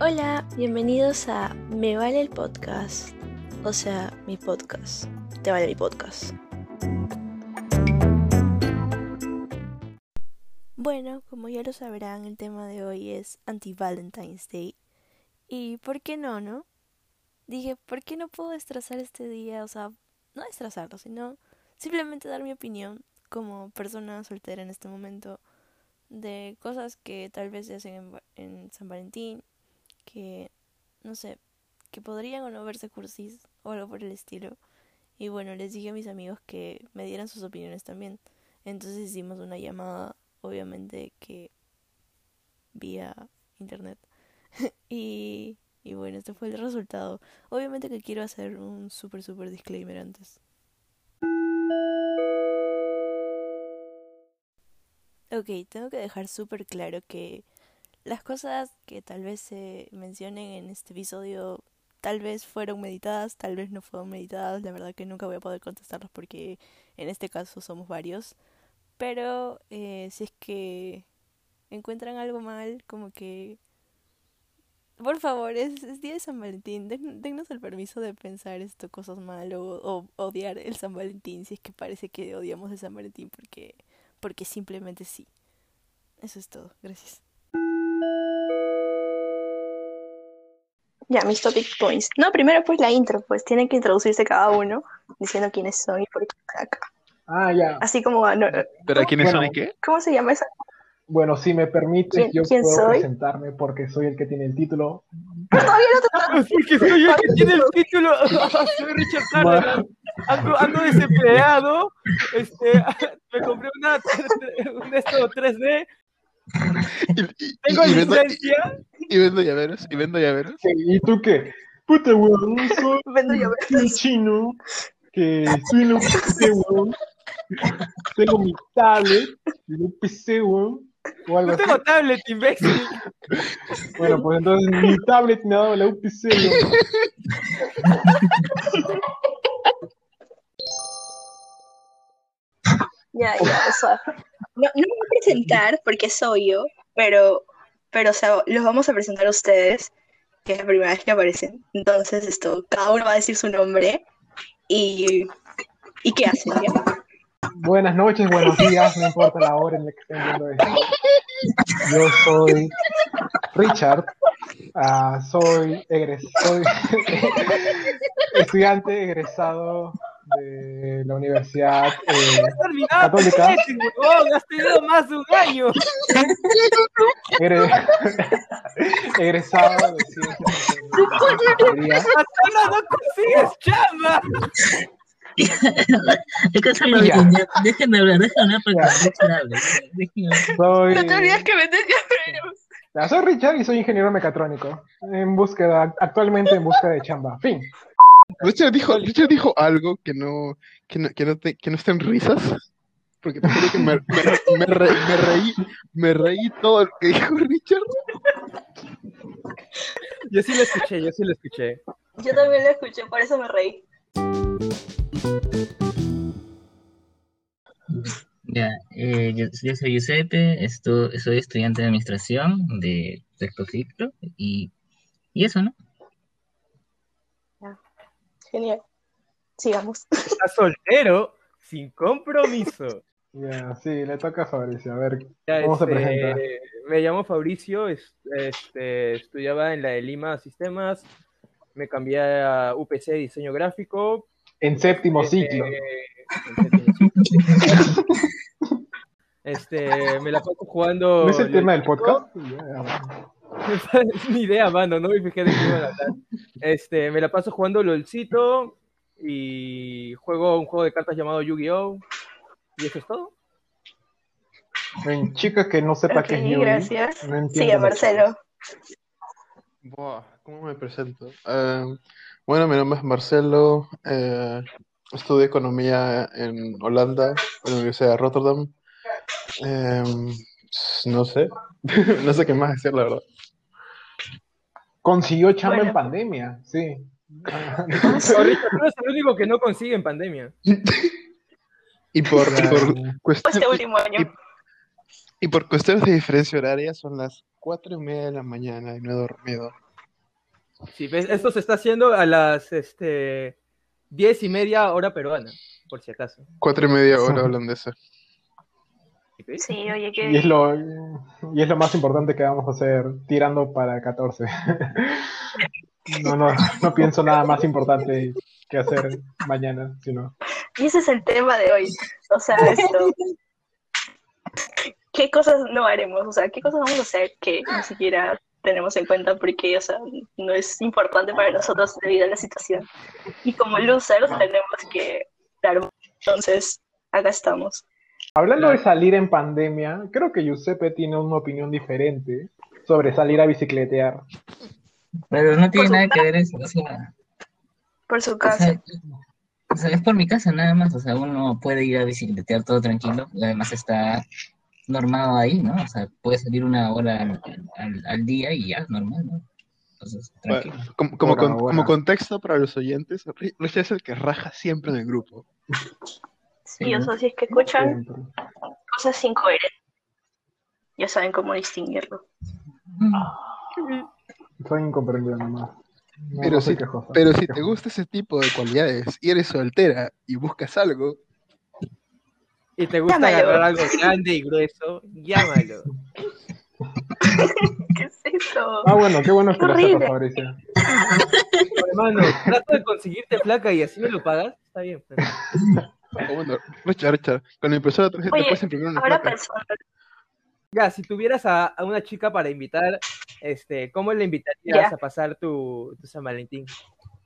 Hola, bienvenidos a Me Vale el Podcast. O sea, mi podcast. Te vale mi podcast. Bueno, como ya lo sabrán, el tema de hoy es Anti-Valentine's Day. ¿Y por qué no, no? Dije, ¿por qué no puedo destrozar este día? O sea, no destrozarlo, sino simplemente dar mi opinión como persona soltera en este momento de cosas que tal vez se hacen en, en San Valentín, que, no sé, que podrían o no verse cursis o algo por el estilo. Y bueno, les dije a mis amigos que me dieran sus opiniones también. Entonces hicimos una llamada, obviamente que vía internet. y, y bueno, este fue el resultado. Obviamente que quiero hacer un súper, súper disclaimer antes. Ok, tengo que dejar súper claro que las cosas que tal vez se mencionen en este episodio tal vez fueron meditadas, tal vez no fueron meditadas, la verdad que nunca voy a poder contestarlas porque en este caso somos varios. Pero eh, si es que encuentran algo mal, como que... Por favor, es, día de San Valentín, Den, dennos el permiso de pensar esto, cosas mal o, o odiar el San Valentín si es que parece que odiamos el San Valentín porque, porque simplemente sí. Eso es todo, gracias. Ya, mis topic points. No, primero pues la intro, pues tienen que introducirse cada uno diciendo quiénes son y por qué están acá. Ah, ya. Así como... No, ¿Pero quiénes Bueno. son y qué? ¿Cómo se llama esa? Bueno, si me permites, ¿Quién- yo quién puedo soy? presentarme porque soy el que tiene el título. Todavía no te Porque soy yo el que tiene el título. soy Richard Carter. Ando, ando desempleado. Este, me compré una, un esto 3D. Y, y- Tengo licencia. Y vendo llaveros, y vendo llaveros. ¿Y tú qué? Puta, weón, soy vendo un chino que estoy en un PC, weón. Tengo mi tablet y un PC, weón. O algo No así. tengo tablet, imbécil. Bueno, pues entonces mi tablet me ha dado la UPC, weón. Ya, ya, o sea, no, no me voy a presentar porque soy yo, pero, pero, o sea, los vamos a presentar a ustedes, que es la primera vez que aparecen. Entonces, esto, cada uno va a decir su nombre y, y qué hacen. Buenas noches, buenos días, no importa la hora en la que estén viendo esto. Yo soy Richard, ah, soy, egres soy estudiante egresado de la Universidad eh, Católica. tesis, huevón. Has tenido más de un año. egre- egresado de Ciencias de. Hasta no consigues chamba. Déjenme Ya. hablar, déjenme hablar, déjenme hablar No te olvides que vender llaveros. Soy Richard y soy ingeniero mecatrónico. En búsqueda, actualmente en busca de chamba. Fin. Richard dijo, Richard dijo algo que no, que no, que no, te- que no estén risas. Porque te juro que me, me, me re- me reí, me reí todo lo que dijo Richard. Yo sí lo escuché, yo sí lo escuché. Yo también lo escuché, por eso me reí. Ya, eh, yo, yo soy Giuseppe, esto, soy estudiante de administración de sexto ciclo y, y eso, ¿no? Genial. Sigamos. Estás soltero, sin compromiso. Ya, sí, le toca a Fabricio. A ver, Ya, ¿Cómo se este, presenta? Me llamo Fabricio, es- este, estudiaba en la de Lima Sistemas, me cambié a UPC Diseño Gráfico. en séptimo este, ciclo. en séptimo ciclo. Este, me la paso jugando. ¿No es el tema del podcast? Bueno. Ni idea, mano, no me fijé de qué iban a hablar. Este, me la paso jugando LOLcito y juego un juego de cartas llamado Yu-Gi-Oh! Y eso es todo. En chica que no sepa Ok, qué es gracias. no entiendo Sigue, Marcelo. Buah, ¿cómo me presento? Eh, bueno, mi nombre es Marcelo. estudio economía en Holanda, en la Universidad de Rotterdam. Eh, no sé, no sé qué más decir, la verdad. Consiguió chamba Bueno. en pandemia, sí. Richard, tú eres el único que no consigue en pandemia. Y por, y por cuestión- Este último año. y por cuestiones de diferencia horaria son las cuatro y media de la mañana y no he dormido. Sí, ves, esto se está haciendo a las este, diez y media hora peruana, por si acaso. Cuatro y media hora holandesa. ¿Sí, ves? Sí, oye, Y es lo, y es lo más importante que vamos a hacer tirando para 14. No, no, no pienso nada más importante que hacer mañana, sino. y ese es el tema de hoy. O sea, esto. ¿Qué cosas no haremos? O sea, ¿qué cosas vamos a hacer que ni siquiera tenemos en cuenta porque, o sea, no es importante para nosotros debido a la situación? Y como losers tenemos que dar. Entonces, acá estamos. Hablando de salir en pandemia, creo que Giuseppe tiene una opinión diferente sobre salir a bicicletear. Pero no tiene nada que ver eso, o sea, Por su o casa. sea, o sea, es por mi casa nada más, o sea, uno puede ir a bicicletear todo tranquilo, y además está normado ahí, ¿no? O sea, puede salir una hora al, al- al día y ya, normal, ¿no? Entonces, tranquilo. Bueno, como, como, con- como contexto para los oyentes, Ri- Richard es el que raja siempre en el grupo. Sí, o sea, si es que escuchan Siempre. cosas incoherentes, ya saben cómo distinguirlo. Mm, Soy incomprendido nomás. No, Pero no si, pero si te gusta ese tipo de cualidades y eres soltera y buscas algo, Y te gusta Llámalo. agarrar algo grande y grueso, llámalo. ¿Qué es eso? Ah, bueno, qué bueno que lo sepas, Fabricio. Hermano, trata de conseguirte flaca y así me lo pagas. Está bien. pues. O bueno, Richard, Richard, con la impresora 3D te Oye, puedes imprimir una Ahora. Ya, si tuvieras a, a una chica para invitar, este, ¿cómo le invitarías Ya. a pasar tu, tu San Valentín?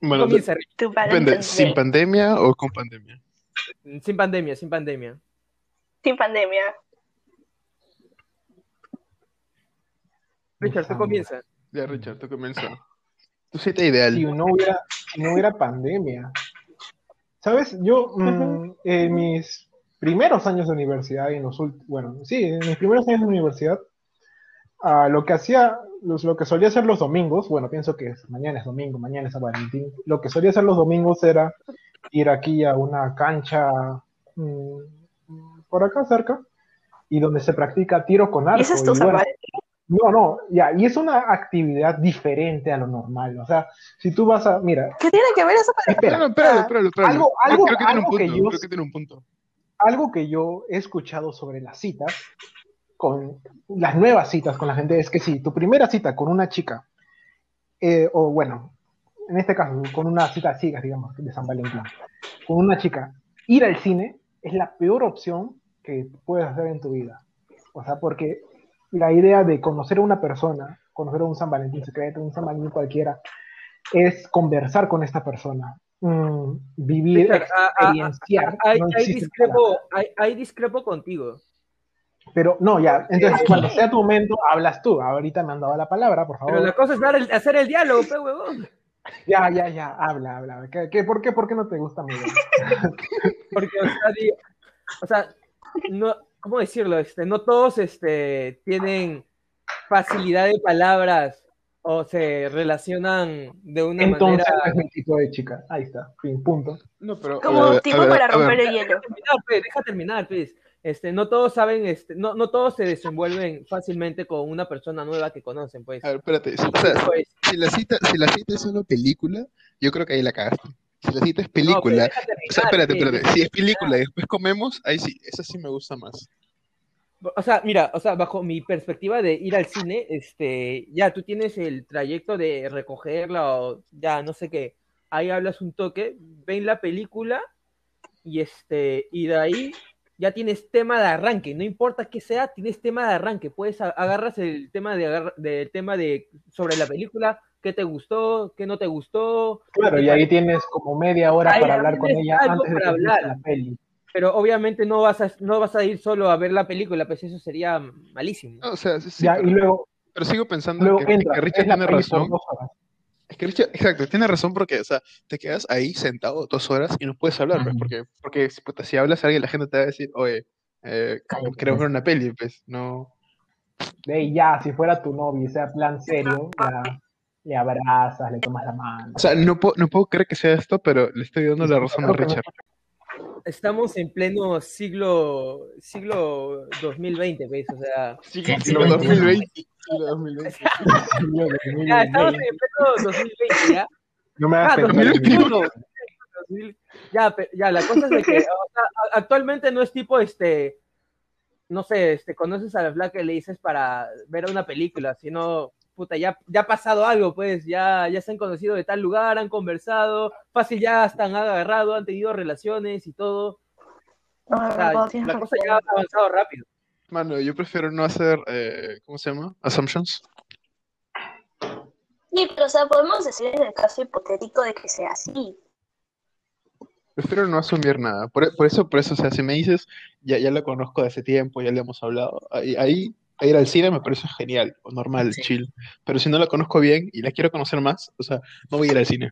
Bueno, Comienza. Tu depende, ¿sin Day. pandemia o con pandemia? sin pandemia, sin pandemia. Sin pandemia. Richard, tú comienza. Ya, Richard, tú comienza. Tu cita ideal. Si no hubiera, si no hubiera pandemia. ¿Sabes? Yo, mm, en mis primeros años de universidad, y en los ult- bueno, sí, en mis primeros años de universidad, ah, lo que hacía, los- lo que solía hacer los domingos, bueno, pienso que es- mañana es domingo, mañana es San Valentín, lo que solía hacer los domingos era ir aquí a una cancha mm, por acá cerca, y donde se practica tiro con arco. Y es tu y San bueno. No, no, ya, y es una actividad diferente a lo normal. O sea, si tú vas a, mira, ¿Qué tiene que ver eso con espera, No, no, espéralo, espéralo, espéralo. Algo- algo- creo que tiene un algo que yo- creo que tiene un punto. algo que yo he escuchado sobre las citas, con las nuevas citas con la gente, es que si tu primera cita con una chica, eh, o bueno, en este caso, con una cita ciegas, digamos, de San Valentín, con una chica, ir al cine es la peor opción que puedes hacer en tu vida. O sea, porque la idea de conocer a una persona, conocer a un San Valentín secreto, un San Valentín cualquiera, es conversar con esta persona, mm, vivir, Richard, experienciar. No existe discrepo, ahí discrepo contigo. Pero no, ya, entonces cuando sea tu momento, hablas tú. Ahorita me han dado la palabra, por favor. Pero la cosa es dar el- hacer el diálogo, pe huevón. Ya, ya, ya, habla, habla. ¿Qué, qué, por, qué, ¿Por qué no te gusta mi Porque, o sea, o sea, no, ¿cómo decirlo? Este, no todos este, tienen facilidad de palabras o se relacionan de una Entonces manera. es el tipo de chica. Ahí está, fin, punto. No, pero. Como ver, a tipo ver, para romper el hielo. Deja terminar, deja terminar, pues. Este, no todos saben, este, no, no todos se desenvuelven fácilmente con una persona nueva que conocen, pues. A ver, espérate. O sea, Pues, si la cita, si la cita es una película, yo creo que ahí la cagaste. Si la cita es no, pe, película, deja o sea, espérate, espérate. Si es película y después comemos, ahí sí, esa sí me gusta más. O sea, mira, o sea, bajo mi perspectiva de ir al cine, este, ya tú tienes el trayecto de recogerla o ya no sé qué. Ahí hablas un toque, ven la película y este, y de ahí ya tienes tema de arranque, no importa qué sea, tienes tema de arranque. Puedes agarras el tema de agarra- del tema de sobre la película, qué te gustó, qué no te gustó. Claro, y ahí tienes como media hora para hablar con ella antes de que hablar. la peli. pero obviamente no vas a no vas a ir solo a ver la película, pues eso sería malísimo. O sea, sí, sí, ya, pero, y luego, pero sigo pensando luego que, entra, que Richard tiene razón. Es que Richard, exacto, tiene razón porque, o sea, te quedas ahí sentado dos horas y no puedes hablar, pues, Ujú. porque, porque si, puta, si hablas a alguien, la gente te va a decir, oye, eh, Cállate, queremos ver pues. una peli, pues, no. De ahí ya, si fuera tu novio sea plan serio, ya le abrazas, le tomas la mano. O sea, no puedo, no puedo creer que sea esto, pero le estoy dando la razón a Richard. estamos en pleno siglo siglo 2020, ¿ves? O sea, Sí, Sí, sí, sí, lo sí. 2020. sí, lo 2020. ya estamos en pleno 2020, ¿ya? No me hagas Ah, pensar en mí. 2021. 2000. Ya, ya, la cosa es de que o sea, actualmente no es tipo, este, no sé, este, conoces a la flaca y le dices para ver una película, sino, puta, ya, ya ha pasado algo, pues, ya, ya se han conocido de tal lugar, han conversado, fácil ya han agarrado, han tenido relaciones y todo. No, O de sea, verdad, tienes la cosa ya ha avanzado rápido. Mano, yo prefiero no hacer, eh, ¿cómo se llama? Assumptions. Sí, pero o sea, podemos decir en el caso hipotético de que sea así. Prefiero no asumir nada. Por, por eso, por eso, o sea, si me dices, ya, ya la conozco de hace tiempo, ya le hemos hablado, ahí, ahí a ir al cine me parece genial, o normal, Sí. chill. Pero si no la conozco bien y la quiero conocer más, o sea, no voy a ir al cine.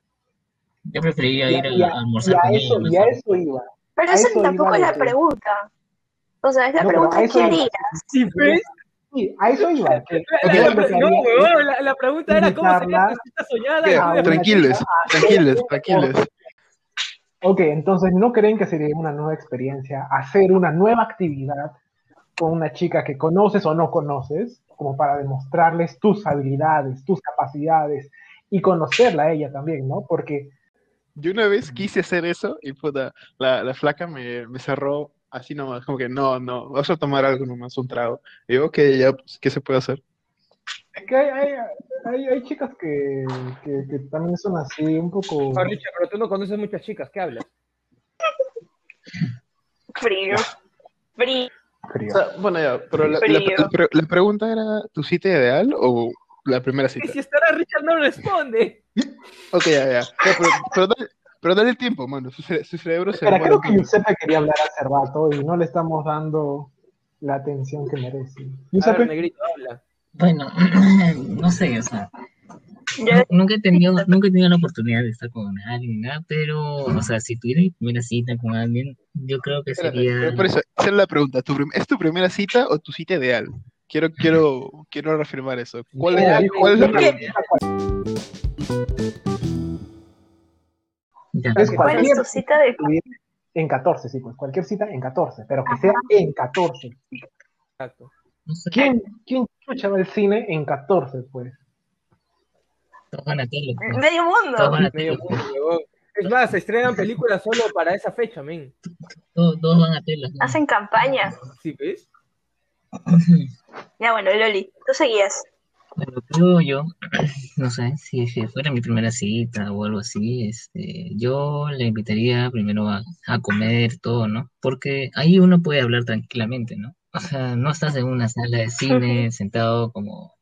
Yo preferiría ir a, a, y a- almorzar y a con eso, ella. y a mejor. eso iba. Pero eso tampoco es la que- pregunta. O sea, es la No, pregunta, ¿qué harías? Sí, pues. Sí, a eso iba. que- La, no, weón, la, la pregunta era cómo sería tu cita soñada. ¿Qué? y a tú una le- Tranquiles, tranquiles, tranquiles. Ok, entonces, ¿no creen que sería una nueva experiencia hacer una nueva actividad con una chica que conoces o no conoces, como para demostrarles tus habilidades, tus capacidades y conocerla a ella también, ¿no? Porque Yo una vez quise hacer eso y puta, la, la flaca me, me cerró así nomás, como que no, no, vas a tomar algo nomás, un trago. Y yo, ok, ya, pues, ¿qué se puede hacer? es que hay, hay, hay, hay chicas que, que, que también son así, un poco... Ah, Richard, pero tú no conoces muchas chicas, ¿qué hablas? Frío. Frío. O frías. sea, bueno, ya, pero la, la- Frío. la pre- la pregunta era, ¿tu cita ideal o la primera Y cita? si estará Richard no responde. Ok, ya, ya. Pero, pero dale, pero dale el tiempo, mano, su, su cerebro se demora creo que. Giuseppe quería hablar hace rato y no le estamos dando la atención que merece. A ver, Giuseppe, negrito, habla. Bueno, no sé, o sea, Yo, nu- nunca he tenido, nunca he tenido la oportunidad de estar con alguien, nada, pero, o sea, si tuviera mi primera cita con alguien, yo creo que sería, pero por eso, esa es la pregunta. ¿tu ¿Es tu primera cita o tu cita ideal? Quiero, quiero, quiero reafirmar eso. ¿Cuál es, la- cuál es la pregunta? ¿Cuál es cualquier tu cita de en 14, sí, pues cualquier cita en 14, pero que sea en 14. Exacto. ¿Quién, quién chucha va al cine en 14, pues? Todos van a tele, pues, medio mundo? todos van a Medio tele, pues, mundo. Es más, se estrenan películas solo para esa fecha, men. todos, todos van a tele. ¿no? Hacen campaña. ¿Sí ves? Ya bueno, Loli, tú seguías. Bueno, creo yo, no sé, si, fuera mi primera cita o algo así, este, yo le invitaría primero a, a comer todo, ¿no? Porque ahí uno puede hablar tranquilamente, ¿no? O sea, no estás en una sala de cine sentado como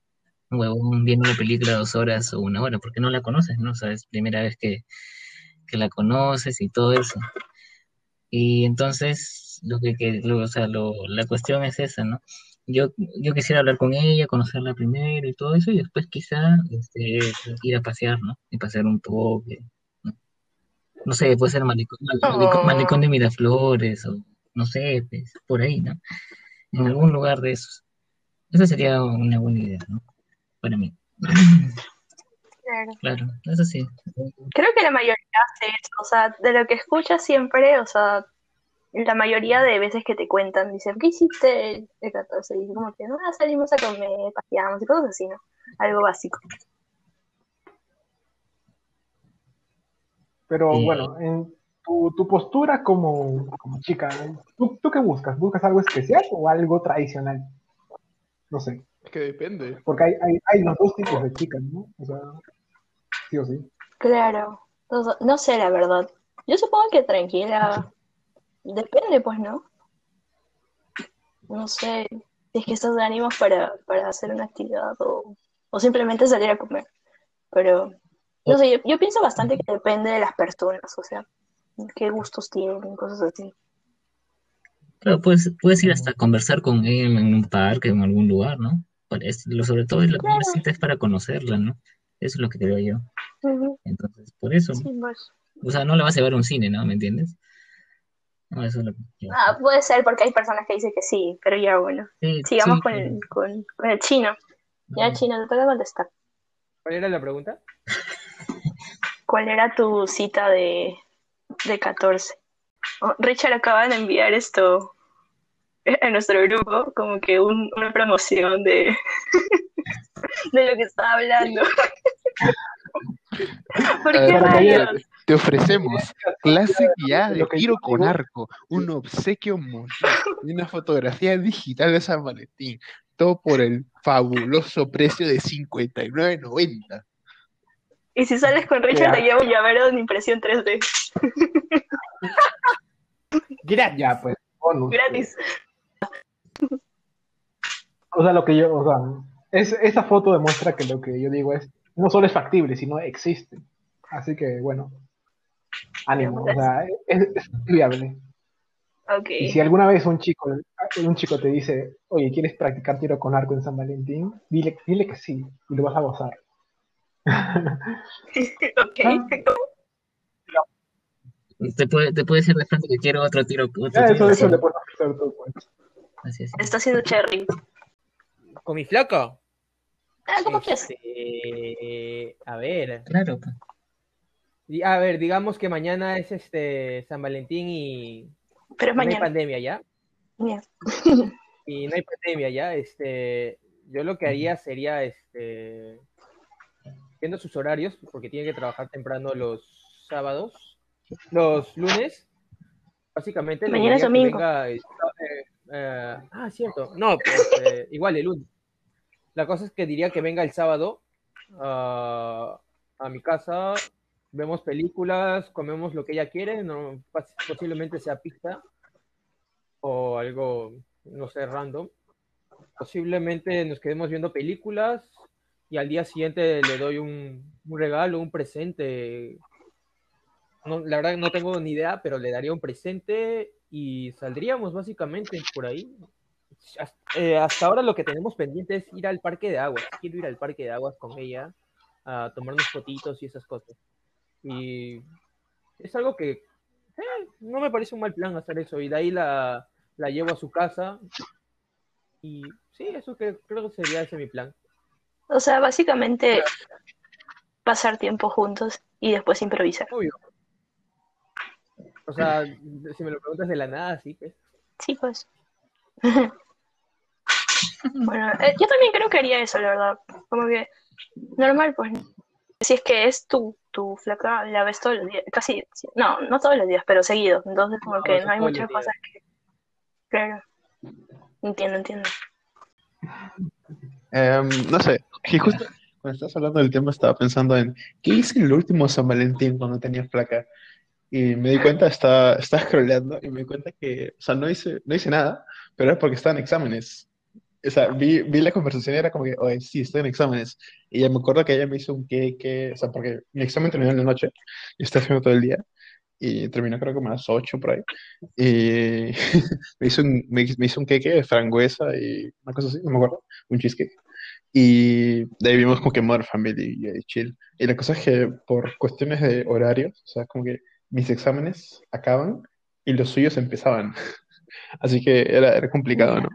huevón viendo una película dos horas o una hora, porque no la conoces, ¿no? O sea, es primera vez que, que la conoces y todo eso. Y entonces, lo que, que- lo- o sea, lo, la cuestión es esa, ¿no? Yo, yo quisiera hablar con ella, conocerla primero y todo eso, y después quizá este, ir a pasear, ¿no? Y pasear un toque, ¿no? No sé, puede ser malecón, mal- malecón, Oh. malecón de Miraflores, o no sé, pues, por ahí, ¿no? En algún lugar de esos. Esa sería una buena idea, ¿no? Para mí. Claro. Claro, eso sí. Creo que la mayoría hace eso, o sea, de lo que escuchas siempre, o sea, la mayoría de veces que te cuentan, dicen, ¿qué hiciste el, el 14? Y como que, no, salimos a comer, paseamos y cosas así, ¿no? Algo básico. Pero Sí. bueno, en tu, tu postura como, como chica, ¿tú, ¿tú qué buscas? ¿Buscas algo especial o algo tradicional? No sé, Es que depende. porque hay, hay, hay los dos tipos de chicas, ¿no? O sea, sí o sí. Claro, no, no sé la verdad. Yo supongo que tranquila, depende pues, ¿no? No sé, si es que estás de ánimos para, para hacer una actividad o, o simplemente salir a comer. Pero, no sé, yo, yo pienso bastante que depende de las personas, o sea, qué gustos tienen, cosas así. Claro, puedes, puedes ir hasta conversar con él en un parque, en algún lugar, ¿no? Es- lo, sobre todo la primera cita es para conocerla, ¿no? Eso es lo que creo yo. Entonces, por eso, Sí, pues. o sea, no la vas a llevar a un cine, ¿no? ¿Me entiendes? No, eso es lo que yo- Ah, puede ser porque hay personas que dicen que sí, pero ya bueno. Sí, Sigamos sí, con el, con, con el chino. Ya, chino, te toca contestar. ¿Cuál era la pregunta? ¿Cuál era tu cita de, de 14? Oh, Richard acaba de enviar esto a nuestro grupo, como que un- una promoción de, de lo que estaba hablando. ¿Por qué para que- rayos? Te ofrecemos clase guiada de tiro con arco, un obsequio mortal y una fotografía digital de San Valentín. Todo por el fabuloso precio de 59.90. Y si sales con Richard, te llevo un llavero de impresión 3D. Gratis. Ya, pues, bonus. Gratis. O sea, lo que yo, o sea, es, esa foto demuestra que lo que yo digo es, no solo es factible, sino existe. Así que, bueno, ánimo, o sea, es, es viable. Y si alguna vez un chico, un chico te dice, oye, ¿quieres practicar tiro con arco en San Valentín? Dile, dile que sí, y lo vas a gozar. ok. Te puede, te puede decir de frente que quiero otro tiro. Otro Ya, tiro eso, eso así. le puedes ofrecer tú, pues. Así es. Está haciendo cherry. ¿Con mi flaco? Ah, ¿cómo quieres? Este, a ver. Claro, pues. A ver, digamos que mañana es este San Valentín y Pero es no hay pandemia ya. Y no hay pandemia ya. Este, yo lo que haría sería este viendo sus horarios, porque tiene que trabajar temprano los sábados, los lunes. Básicamente Mañana es domingo. venga, eh, eh, ah, cierto. No, pues, eh, igual el lunes. La cosa es que diría que venga el sábado a, a mi casa, vemos películas, comemos lo que ella quiere, posiblemente sea pizza o algo, no sé, random. Posiblemente nos quedemos viendo películas y al día siguiente le doy un, regalo, un presente. La verdad no tengo ni idea, pero le daría un presente y saldríamos básicamente por ahí. Hasta, eh, hasta ahora lo que tenemos pendiente es ir al parque de aguas. Quiero ir al parque de aguas con ella a tomarnos fotitos y esas cosas. Y es algo que eh, no me parece un mal plan hacer eso. Y de ahí la, la llevo a su casa. Y sí, eso que, creo que sería ese mi plan. O sea, básicamente pasar tiempo juntos y después improvisar. Obvio. O sea, si me lo preguntas de la nada, sí, pues. Sí, pues. Bueno, eh, yo también creo que haría eso, la verdad. Como que normal, pues. Si es que es tu, tu flaca, la ves todos los días, casi, no, no todos los días, pero seguido. Entonces, como No, que no hay muchas días. cosas que. Claro. Entiendo, entiendo. Em, no sé, que justo cuando estás hablando del tema estaba pensando en ¿qué hice el último San Valentín cuando tenía flaca? Y me di cuenta, estaba, estaba scrolleando y me di cuenta que, o sea, no hice, no hice nada, pero era porque estaba en exámenes. O sea, vi, vi la conversación y era como que, oye, sí, estoy en exámenes. Y ya me acuerdo que ella me hizo un queque, o sea, porque mi examen terminó en la noche y estaba haciendo todo el día. Y terminó creo que como a las 8 por ahí. Y me hizo un, me, me hizo un queque de frambuesa y una cosa así, no me acuerdo, un cheesecake. Y de ahí vimos como que Modern Family y, y chill. Y la cosa es que por cuestiones de horarios, o sea, como que mis exámenes acaban y los suyos empezaban. Así que era, era complicado, ¿no?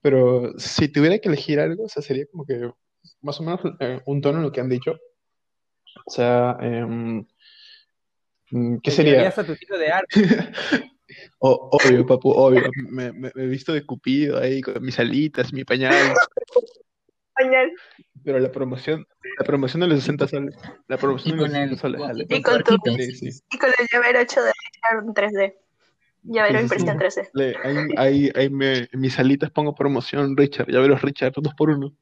Pero si tuviera que elegir algo, o sea, sería como que más o menos eh, un tono en lo que han dicho. O sea, mm, ¿qué sería? a tu tiro de arte. O- obvio, papu, obvio. Me, me- me he visto de Cupido ahí con mis alitas, mi pañal. Pañal. Pero la promoción, la promoción de los 60 soles. La Y promoción de los con el, 60 soles, con. Y con tu. Sí, sí. Y con el llavero hecho de en 3D. Llavero impresión 3D. Le- ahí, ahí, ahí me, en mis alitas pongo promoción Richard, ya verás Richard, dos por uno.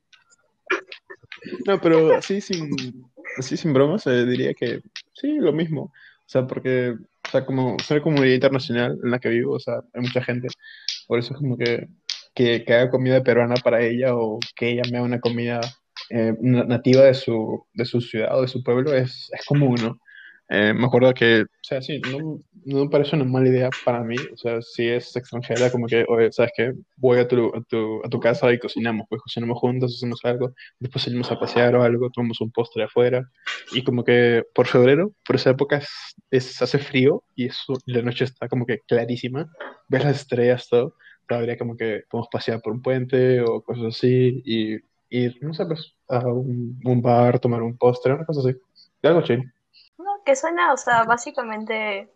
No, pero así sin, así sin bromas, eh, diría que sí, lo mismo. O sea, porque, o sea, como soy comunidad internacional en la que vivo, o sea, hay mucha gente. Por eso es como que, que, que haga comida peruana para ella o que ella me haga una comida eh, na- nativa de su, de su ciudad o de su pueblo es, es común, ¿no? Eh, me acuerdo que, o sea, sí, no, no me parece una mala idea para mí, o sea, si es extranjera, como que, oye, ¿sabes qué? Voy a tu, a tu, a tu casa y cocinamos, pues cocinamos juntos, hacemos algo, después salimos a pasear o algo, tomamos un postre afuera, y como que por febrero, por esa época, es, es- hace frío y, eso, la noche está como que clarísima, ves las estrellas, todo, habría como que podemos pasear por un puente o cosas así, y ir, no sé, pues, a un, un bar, tomar un postre, una cosa así, algo chill. No, que suena, o sea, básicamente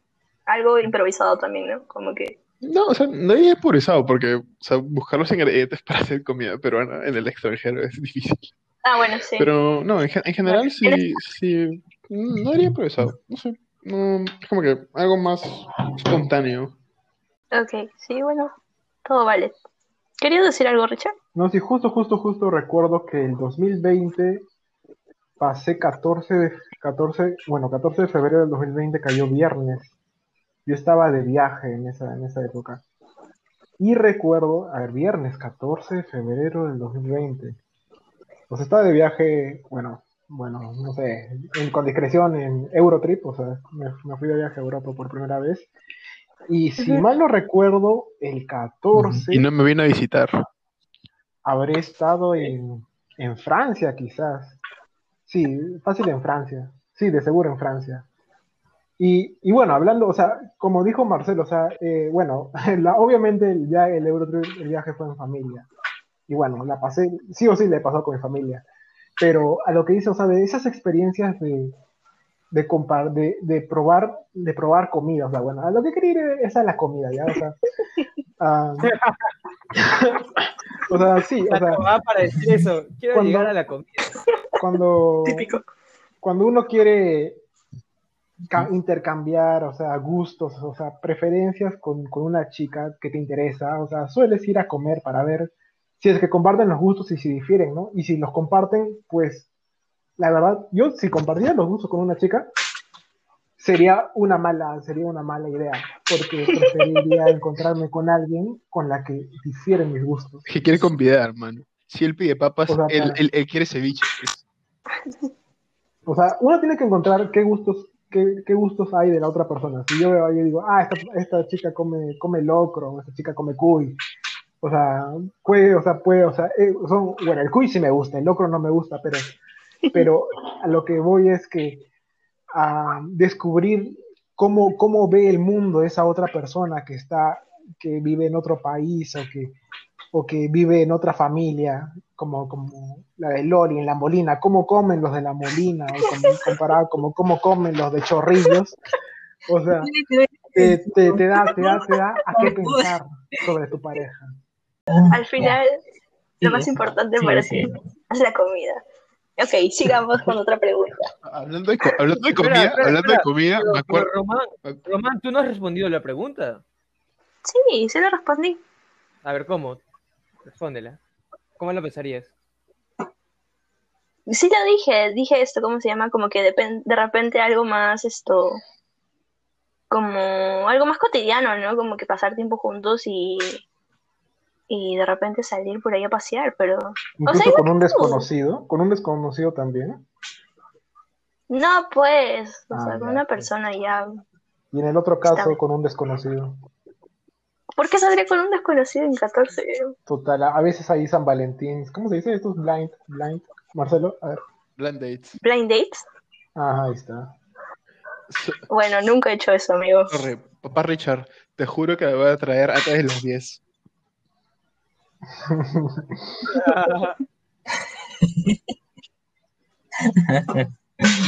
algo improvisado también, ¿no? Como que... No, o sea, no es improvisado porque, o sea, buscar los ingredientes para hacer comida peruana en el extranjero es difícil. Ah, bueno, sí. Pero no, en, en general sí, sí, no haría improvisado, no sé, no, es como que algo más espontáneo. Ok, sí, bueno, todo vale. ¿Querías decir algo, Richard? No, sí, justo, justo, justo recuerdo que el 2020 pasé 14 de, 14, bueno, 14 de febrero del 2020 cayó viernes. Yo estaba de viaje en esa, en esa época. Y recuerdo, a ver, viernes 14 de febrero del 2020. Pues estaba de viaje, bueno, bueno, no sé, en- con discreción en Eurotrip, o sea, me, me fui de viaje a Europa por primera vez. Y si mal no recuerdo, el 14 Y no me vino a visitar. habré estado en, en Francia, quizás. Sí, fácil en Francia. Sí, de seguro en Francia. Y, y bueno, hablando, o sea, como dijo Marcelo, o sea, eh, bueno, la- obviamente el viaje, el Eurotrip, el viaje fue en familia. Y bueno, la pasé, sí o sí le pasó con mi familia. Pero a lo que dice, o sea, de esas experiencias de, de, compar- de, de probar, de probar comida, o sea, bueno, a lo que quería ir es a la comida, ¿ya? O sea, ah, o sea, sí, o sea, Ah, para decir eso, quiero Cuando- llegar a la comida. cuando, Típico. cuando uno quiere ca- intercambiar, o sea, gustos, o sea, preferencias con, con una chica que te interesa, o sea, sueles ir a comer para ver si es que comparten los gustos y si difieren, ¿no? Y si los comparten, pues, la verdad, yo si compartiera los gustos con una chica, sería una mala, sería una mala idea, porque preferiría encontrarme con alguien con la que difieren mis gustos. Que quiere convidar, mano. Si él pide papas, O sea, él, para- él- él quiere ceviche. pues. O sea, uno tiene que encontrar qué gustos, qué, qué gustos hay de la otra persona. Si yo veo ahí y digo, ah, esta, esta chica come, come locro, esta chica come cuy. O sea, puede, o sea, puede, o sea, eh, son, bueno, el cuy sí me gusta, el locro no me gusta, pero, pero a lo que voy es que a descubrir cómo, cómo ve el mundo esa otra persona que está, que vive en otro país o que, o que vive en otra familia, como, como la de Loli en la Molina, cómo comen los de la Molina, o como, comparado como cómo comen los de Chorrillos. O sea, te, te, te da, te da, te da a qué pensar sobre tu pareja. Al final, lo más importante sí, para sí. ti es la comida. Ok, sigamos con otra pregunta. Hablando de, hablando de comida, espera, hablando de comida, Pero, me acuerdo. Román, Román, tú no has respondido a la pregunta. Sí, se lo respondí. A ver, ¿cómo? Respóndela. ¿Cómo lo pensarías? Sí lo dije, dije esto, ¿cómo se llama? Como que depen- de repente algo más esto, como algo más cotidiano, ¿no? Como que pasar tiempo juntos y, y de repente salir por ahí a pasear, pero Incluso con un desconocido, con un desconocido también. no, pues, o Ah, sea, con una persona ya. Y en el otro caso, con un desconocido. ¿Por qué saldría con un desconocido en 14? Total, a veces hay San Valentín. ¿Cómo se dice? Estos blind, blind. Marcelo, a ver. Blind dates. ¿Blind dates? Ajá, ahí está. Bueno, nunca he hecho eso, amigo. Sorry, papá Richard, te juro que me voy a traer antes de las 10.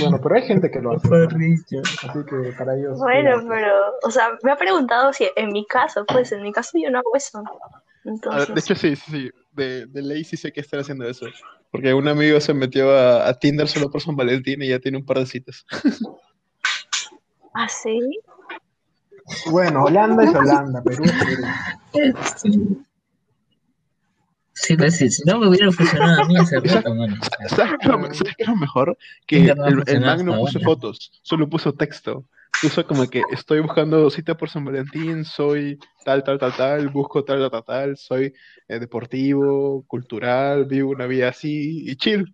Bueno, pero hay gente que lo hace. ¿no? Así que para ellos. Bueno, pero, o sea, me ha preguntado si en mi caso, pues en mi caso yo no hago eso. A ver, Entonces, de hecho, sí, sí, sí. De, de ley sí sé que están haciendo eso. Porque un amigo se metió a, a Tinder solo por San Valentín y ya tiene un par de citas. ¿ah, sí? Bueno, Holanda es Holanda, Perú es Perú. Sí. Sí, pues sí, si no me hubiera funcionado a mí hace rato, mano. ¿Sabes qué es lo, ¿sabes qué es lo mejor? Que el, el man no puso fotos, solo puso texto. Puso como que estoy buscando cita por San Valentín, soy tal, tal, tal, tal, busco tal, tal, tal, tal, soy eh, deportivo, cultural, vivo una vida así y chill.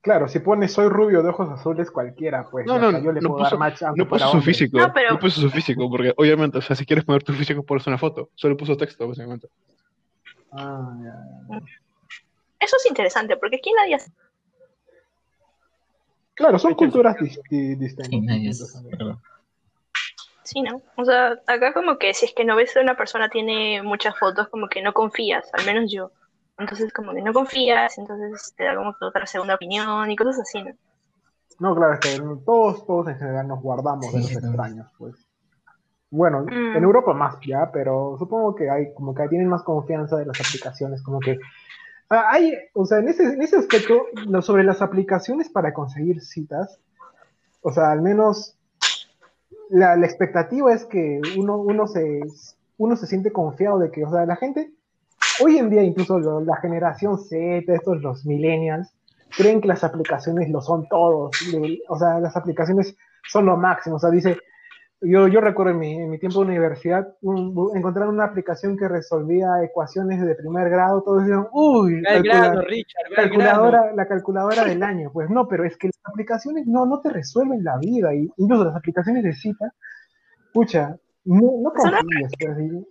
Claro, si pones soy rubio de ojos azules cualquiera, pues No, no, yo le no puedo puso- dar match aunque No puso su físico, No, pero- no puso su físico, porque obviamente, o sea, si quieres poner tu físico, pones una foto, solo puso texto, básicamente. Ah, ya. Eso es interesante, porque aquí nadie hace. Claro, son culturas dis- di- distintas. Sí, ¿no? O sea, acá como que si es que no ves a una persona tiene muchas fotos, como que no confías, al menos yo. Entonces como que no confías, entonces te da como que otra segunda opinión y cosas así, ¿no? No, claro, es que todos, todos en general nos guardamos de los extraños, pues. Bueno, Mm. en Europa más ya, pero supongo que hay como que tienen más confianza de las aplicaciones, como que ah, hay, o sea, en ese, en ese aspecto, lo- sobre las aplicaciones para conseguir citas, o sea, al menos la, la expectativa es que uno, uno se, uno se siente confiado de que, o sea, la gente, hoy en día incluso lo- la generación Z, estos los millennials, creen que las aplicaciones lo son todos, le- o sea, las aplicaciones son lo máximo, o sea, dice, yo, yo recuerdo en mi, en mi tiempo de universidad, un- encontraron una aplicación que resolvía ecuaciones de primer grado, todos decían, uy, Ve al calcula- grano, Richard, calculadora, la calculadora del año. Pues no, pero es que las aplicaciones no, no te resuelven la vida, y incluso las aplicaciones de cita, pucha, no, no confíes, pues, y-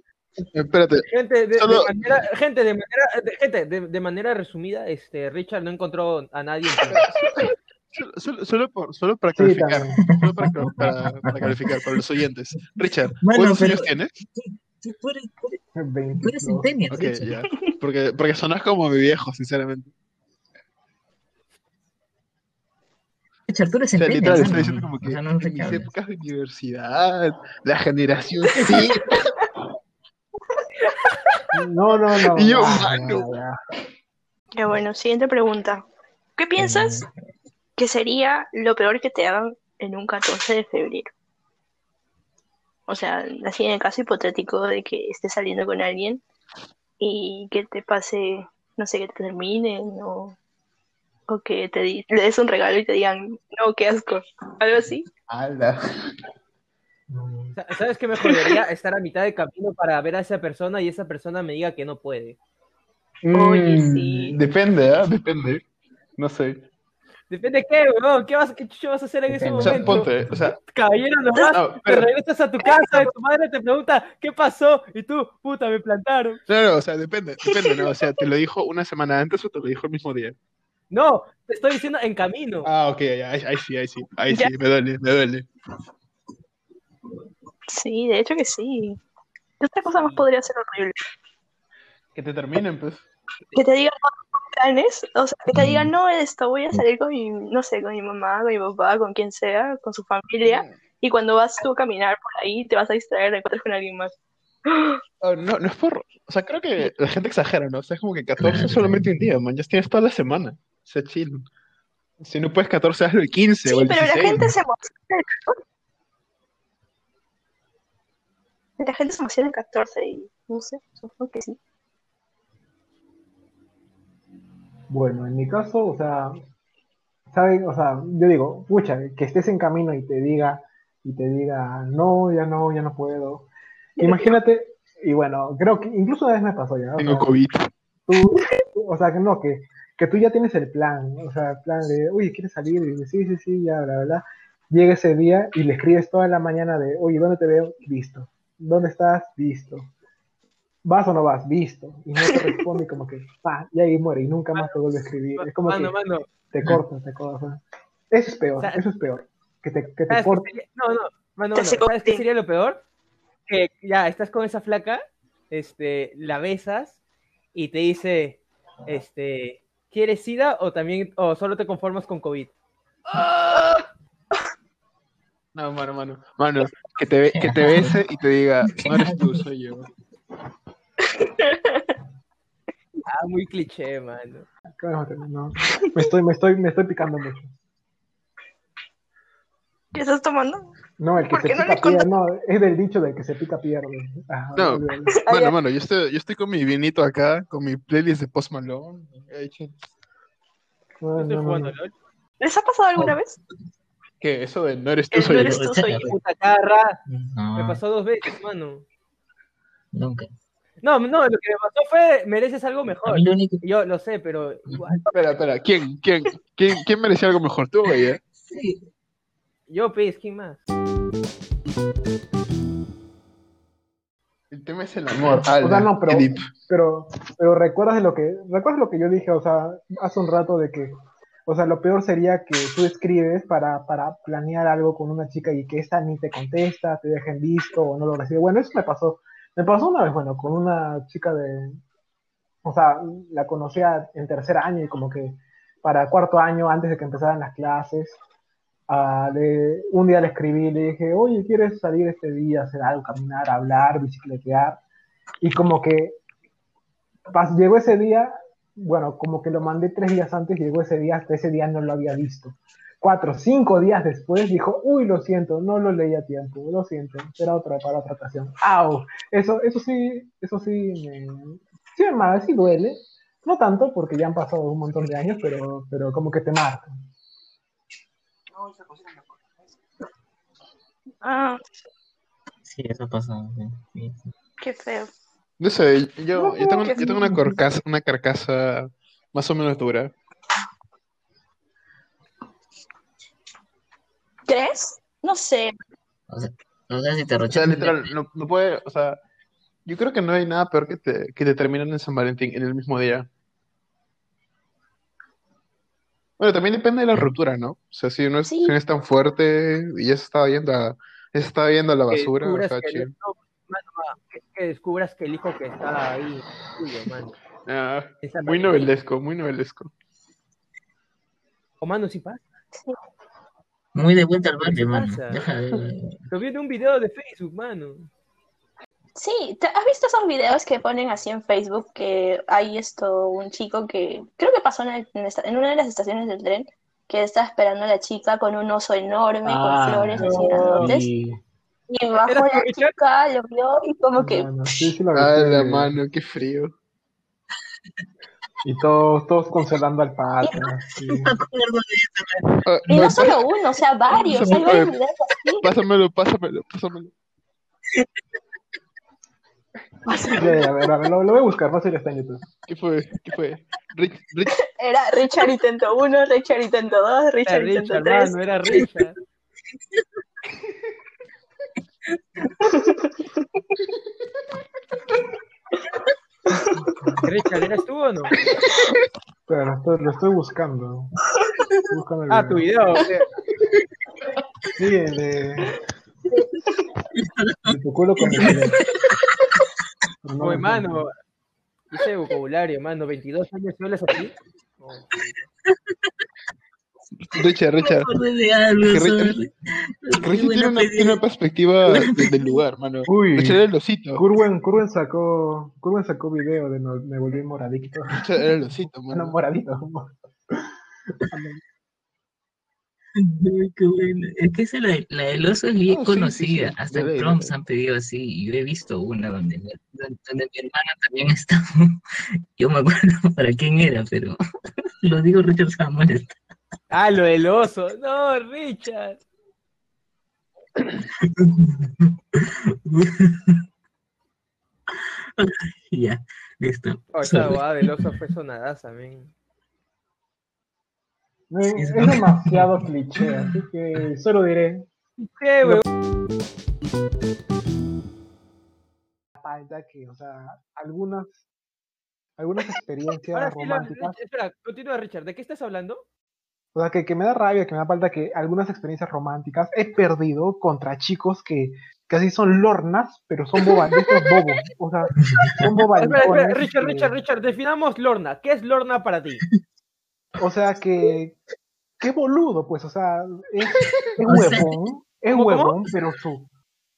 Espérate, Gente, de, de manera, gente, de manera, de, gente de, de manera resumida, este, Richard no encontró a nadie. solo, solo, solo por, solo para Sí, calificar, también. solo para, para, para calificar, para los oyentes. Richard, Bueno, ¿cuántos pero- años tienes? Tú, tú eres, tú eres- 22. tú eres centennial, ya. Porque, porque sonás como mi viejo, sinceramente. Richard, tú eres O sea, centennial, literal, ¿no? estoy diciendo como que O sea, no sé en mis épocas de universidad, la generación sí. No, no, no. Y yo, ya, mano. ya, ya. Ya bueno, siguiente pregunta. ¿Qué piensas que sería lo peor que te hagan en un 14 de febrero? O sea, así en el caso hipotético de que estés saliendo con alguien y que te pase, no sé, que te terminen o, o que te di- le des un regalo y te digan, no, qué asco, algo así. ¿Sabes qué me jodería? Estar a mitad de camino para ver a esa persona y esa persona me diga que no puede. Oye, Mm, sí. Depende, ¿ah? Depende. No sé. Depende de qué, weón. ¿Qué, vas, qué chucho vas a hacer en ese. O sea, momento? ponte, o sea, Caballero, nomás no, te regresas a tu casa y tu madre te pregunta, ¿qué pasó? Y tú, puta, me plantaron. no, no, o sea, depende, depende, ¿no? O sea, ¿te lo dijo una semana antes o te lo dijo el mismo día? No, te estoy diciendo en camino. Ah, ok, ya, ahí, ahí sí, ahí sí, ahí sí, me duele, me duele. Sí, de hecho que sí. ¿Qué otra cosa más podría ser horrible? Que te terminen, pues. Que te digan planes, o sea, que te digan, no, esto, voy a salir con mi, no sé, con mi mamá, con mi papá, con quien sea, con su familia, y cuando vas tú a caminar por ahí, te vas a distraer, te encuentras con alguien más. Ah, no, no es por. O sea, creo que la gente exagera, ¿no? O sea, es como que 14 es solamente un día, man. Ya tienes toda la semana. O sea, chill. Si no puedes 14, hazlo el 15 o Sí, el pero la 16. gente se emociona. La gente se emociona el 14 y no sé, supongo que sí. Bueno, en mi caso, o sea, ¿saben? O sea, yo digo, pucha, que estés en camino y te diga, y te diga, no, ya no, ya no puedo. Imagínate, y bueno, creo que incluso una vez me pasó ya, Tengo sea, COVID. tú, o sea, que no, que, que tú ya tienes el plan, o sea, el plan de, oye, ¿quieres salir? Y dices, sí, sí, sí, ya, bla, bla, bla. Llega ese día y le escribes toda la mañana de, oye, ¿dónde te veo? Listo. ¿Dónde estás? Listo. ¿Vas o no vas? Visto. Y no te responde y como que, pa, y ahí muere y nunca más te vuelve a escribir. Es como Mano, que mano. te corta, te corta. Eso es peor, O sea, eso es peor. Que te, que te ¿Sabes qué corte. sería? No, no, mano, mano, ¿sabes qué sería lo peor? Que ya estás con esa flaca, este, la besas y te dice, este, ¿quieres SIDA o también, o solo te conformas con COVID? No, mano, mano. Mano, que te, ve- que te bese y te diga, no eres tú, soy yo. Ah, muy cliché, mano. No. Me estoy, me estoy, me estoy picando mucho. ¿Qué estás tomando? No, el que ¿Por se no pica pierde, no, es del dicho del que se pica pierde. Ah, No. olvídalo. Mano, mano, yo estoy, yo estoy con mi vinito acá, con mi playlist de Post Malone. No, no. LOL. ¿Les ha pasado alguna vez? ¿Qué? Eso de no eres tú, El soy no yo. eres tú, soy yo. Puta me pasó dos veces, mano. nunca. No, no, lo que me pasó fue, mereces algo mejor. mí lo único Yo lo sé, pero igual. Espera, espera, ¿quién? ¿Quién? ¿Quién, quién merecía algo mejor? Tú, güey, ¿eh? Sí, Yo, pues, ¿quién más? El tema es el amor. O sea, no, pero, pero, pero recuerdas de lo que, recuerdas lo que yo dije, o sea, hace un rato de que, o sea, lo peor sería que tú escribes para, para planear algo con una chica y que esta ni te contesta, te dejen visto o no lo recibe. Bueno, eso me pasó, me pasó una vez, bueno, con una chica de, o sea, la conocía en tercer año y como que para cuarto año, antes de que empezaran las clases, Ah, un día le escribí, le dije, oye, ¿quieres salir este día, hacer algo, caminar, hablar, bicicletear? Y como que pas- llegó ese día, bueno, como que lo mandé tres días antes, llegó ese día, hasta ese día no lo había visto. Cuatro, cinco días después dijo, uy, lo siento, no lo leí a tiempo, lo siento, será otra para otra ocasión. ¡Au! Eso, eso sí, eso sí me, sí me marca, sí duele. No tanto, porque ya han pasado un montón de años, pero, pero como que te marca. Ah, Sí, eso pasa. sí, sí, sí. qué feo. No sé, yo, yo tengo, yo tengo una carcasa, una carcasa más o menos dura. ¿Crees? No sé. O sea, o sea, si te O sea, literal, no, no puede, o sea, yo creo que no hay nada peor que te, que te terminen en San Valentín en el mismo día. Bueno, también depende de la ruptura, ¿no? O sea, si no es, Sí. si no es tan fuerte y ya se estaba yendo a, ya se estaba yendo a la Que basura, o descubras sea, que, no, mano, que, que descubras que el hijo que está ahí es tuyo, mano. Ah, muy novelesco, muy novelesco. O mano, sí pasa. Muy de vuelta al ¿Qué barrio, mano. Lo vi en un video de Facebook, mano. Sí, ¿te- ¿has visto esos videos que ponen así en Facebook que hay esto, un chico que creo que pasó en, el- en esta- en una de las estaciones del tren que está esperando a la chica con un oso enorme, Ah, con flores así grandotes, Y, y bajó ¿Era la chica, lo vio y como que sí, Ah, la mano, qué frío. Y todos, todos consolando al sí. Acuerdo de Ah, Y no, no solo uno, o sea, varios, hay varios videos así. Pásamelo, pásamelo, pásamelo. Ya, a ver, a ver, lo, lo voy a buscar, fácil está en YouTube. ¿Qué fue? ¿Qué fue? Rich, Rich, Era Richard intento 1, Richard intento 2, Era Richard intento Richard, 3. mano, era Richard. Richard, ¿eres tú o no? Estoy, lo estoy buscando. Estoy buscando el Ah, tu video. o sea, Sí, el de. de tu culo con el no Oye, mano, ese vocabulario, mano, 22 años y hablas así. No, Richard, Richard. Richard tiene una, pelea. tiene una perspectiva de- del lugar, mano. Uy. Richard era el osito. Kurwen, Kurwen sacó, Kurwen sacó video de no- me volví moradito. Richard era el osito, Bueno, mano. moradito. Ay, qué bueno. Es que esa, la, la del oso es bien Ah, sí, sí, conocida. sí. Hasta en de han pedido así. Y yo he visto una donde, mi- donde, donde mi hermana también está. Yo me acuerdo para quién era, pero lo digo Richard Samuel. Ah, lo del oso. No, Richard. ya, listo. Oh, esa guada del oso fue sonadaza, men. Es, demasiado cliché, así que solo diré. ¿Qué, weón? Falta que, o sea, algunas, algunas experiencias Ahora sí, la, románticas. Richard, espera, continúa, Richard. ¿De qué estás hablando? O sea, que, que me da rabia, que me da falta que algunas experiencias románticas he perdido contra chicos que casi son lornas, pero son bobalitos bobos. O sea, son Espera, espera, bobalicones. Richard, Richard, Richard, definamos Lorna. ¿Qué es Lorna para ti? O sea, que. Qué boludo, pues, o sea, es, es huevón, es huevón, pero su,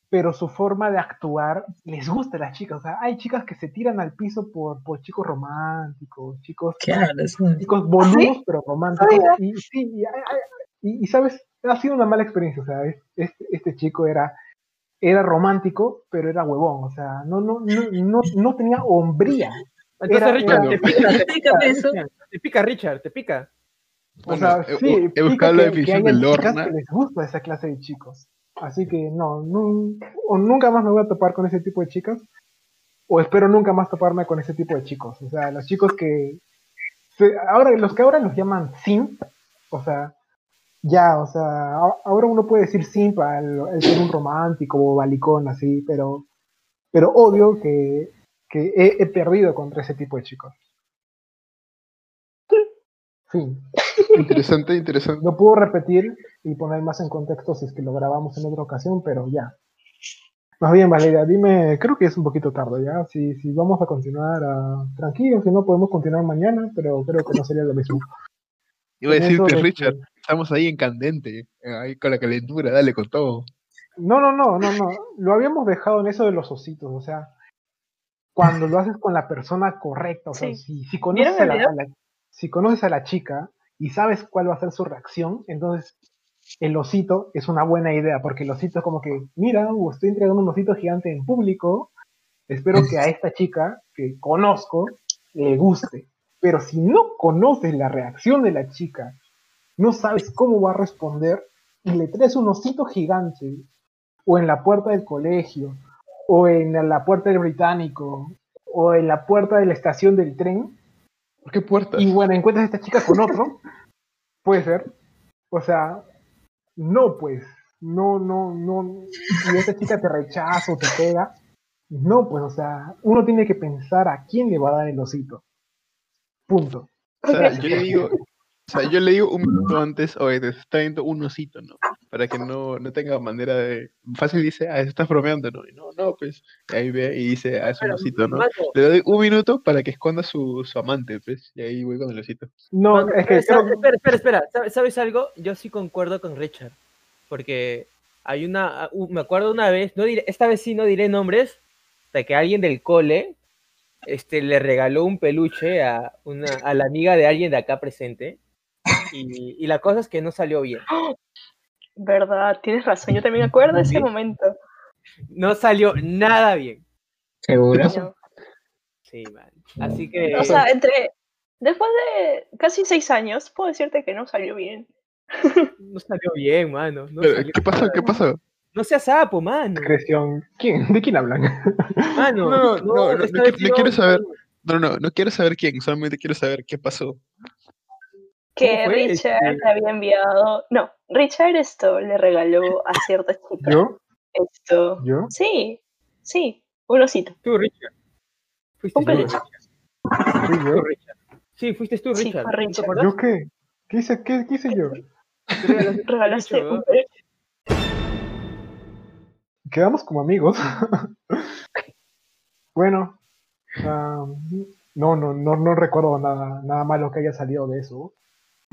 pero su forma de actuar les gusta a las chicas. O sea, hay chicas que se tiran al piso por, por chicos románticos, chicos, chicos boludos, pero románticos. Y sí, y, y- y, sabes, ha sido una mala experiencia. O sea, es- este, este chico era, era romántico, pero era huevón. O sea, no, no, no, no, no tenía hombría. Entonces, Era- Richard, era- te pica, te pica, eso. Te pica, Richard, te pica. O Bueno, sea, he- sí, he pica buscado la definición de lorna. que les gusta esa clase de chicos. Así que no, nu- o nunca más me voy a topar con ese tipo de chicas, o espero nunca más toparme con ese tipo de chicos. O sea, los chicos que ahora los que ahora los llaman simp, o sea, ya, o sea, ahora uno puede decir simp al, ser un romántico o balicón así, pero pero odio que, que he perdido contra ese tipo de chicos. Fin. Interesante, interesante. No puedo repetir y poner más en contexto si es que lo grabamos en otra ocasión, pero ya. Más bien, Valeria, dime, creo que es un poquito tarde ya, si, si vamos a continuar ah, tranquilos, si no podemos continuar mañana, pero creo que no sería lo mismo. Iba a decirte, de Richard, que- estamos ahí en candente, eh, ahí con la calentura, dale con todo. No, no, no, no, no. Lo habíamos dejado en eso de los ositos, o sea, cuando lo haces con la persona correcta, o sea, Sí. si, si conoces a ¿Vieron la, a la- si conoces a la chica y sabes cuál va a ser su reacción, entonces el osito es una buena idea, porque el osito es como que, mira, estoy entregando un osito gigante en público, espero que a esta chica que conozco le guste. Pero si no conoces la reacción de la chica, no sabes cómo va a responder y le traes un osito gigante o en la puerta del colegio o en la puerta del británico o en la puerta de la estación del tren ¿Por qué puertas? y bueno, encuentras a esta chica con otro, puede ser. O sea, no pues, no, no, no, y esta chica te rechaza o te pega, no pues, o sea, uno tiene que pensar a quién le va a dar el osito. Punto. O sea, yo le digo, o sea, yo le digo un minuto antes, oye, te está viendo un osito, ¿no? Para que no, no tenga manera de. Fácil dice, ah, estás bromeando, ¿no? Y no, no, pues. y ahí ve y dice, ah, es un osito, ¿no? Le doy un minuto para que esconda su, su amante, pues. Y ahí voy con el osito. No, mano, es que espera, creo- espera, espera, espera. ¿Sabes- ¿Sabes algo? Yo sí concuerdo con Richard. Porque hay una. ah, u- Me acuerdo una vez, no diré, esta vez sí no diré nombres, de que alguien del cole este, le regaló un peluche a, una, a la amiga de alguien de acá presente. Y, y la cosa es que no salió bien. Verdad, tienes razón. Yo también me acuerdo de ese Sí. momento. No salió nada bien. ¿Seguro? No. Sí, man. Así que. O sea, entre. Después de casi seis años, puedo decirte que no salió bien. No salió bien, mano. No, salió ¿Qué pasó? nada ¿Qué pasó? No seas sapo, mano. ¿De quién hablan? Mano, No, no, no, no, no quiero saber. No, no, no quiero saber quién, solamente quiero saber qué pasó. Que? Richard Este- le había enviado. No, Richard esto le regaló a cierta chica. ¿Yo? Esto. ¿Yo? Sí, sí, un osito. Tú, Richard. Fuiste Un tú. Richard. ¿Fui Tú, yo? Richard. Sí, fuiste tú, Richard. ¿Yo qué? ¿Qué hice, qué, qué hice yo? Regalaste un Regalaste peluche, un. Quedamos como amigos. bueno, ah, no, no, no, no recuerdo nada, nada malo que haya salido de eso.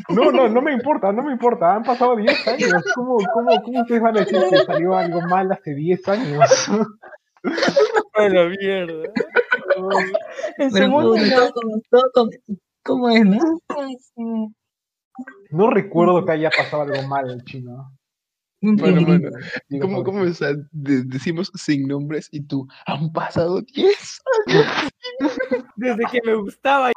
No, no, no me importa, no me importa. Han pasado 10 años. ¿Cómo, cómo, cómo ustedes van a decir que salió algo mal hace 10 años? A la mierda. En su mundo ¿Cómo es, no? No recuerdo que haya pasado algo mal, chino. Un Bueno, bueno, ¿Cómo, cómo o sea, de- decimos sin nombres y tú, han pasado 10 Desde que me gustaba.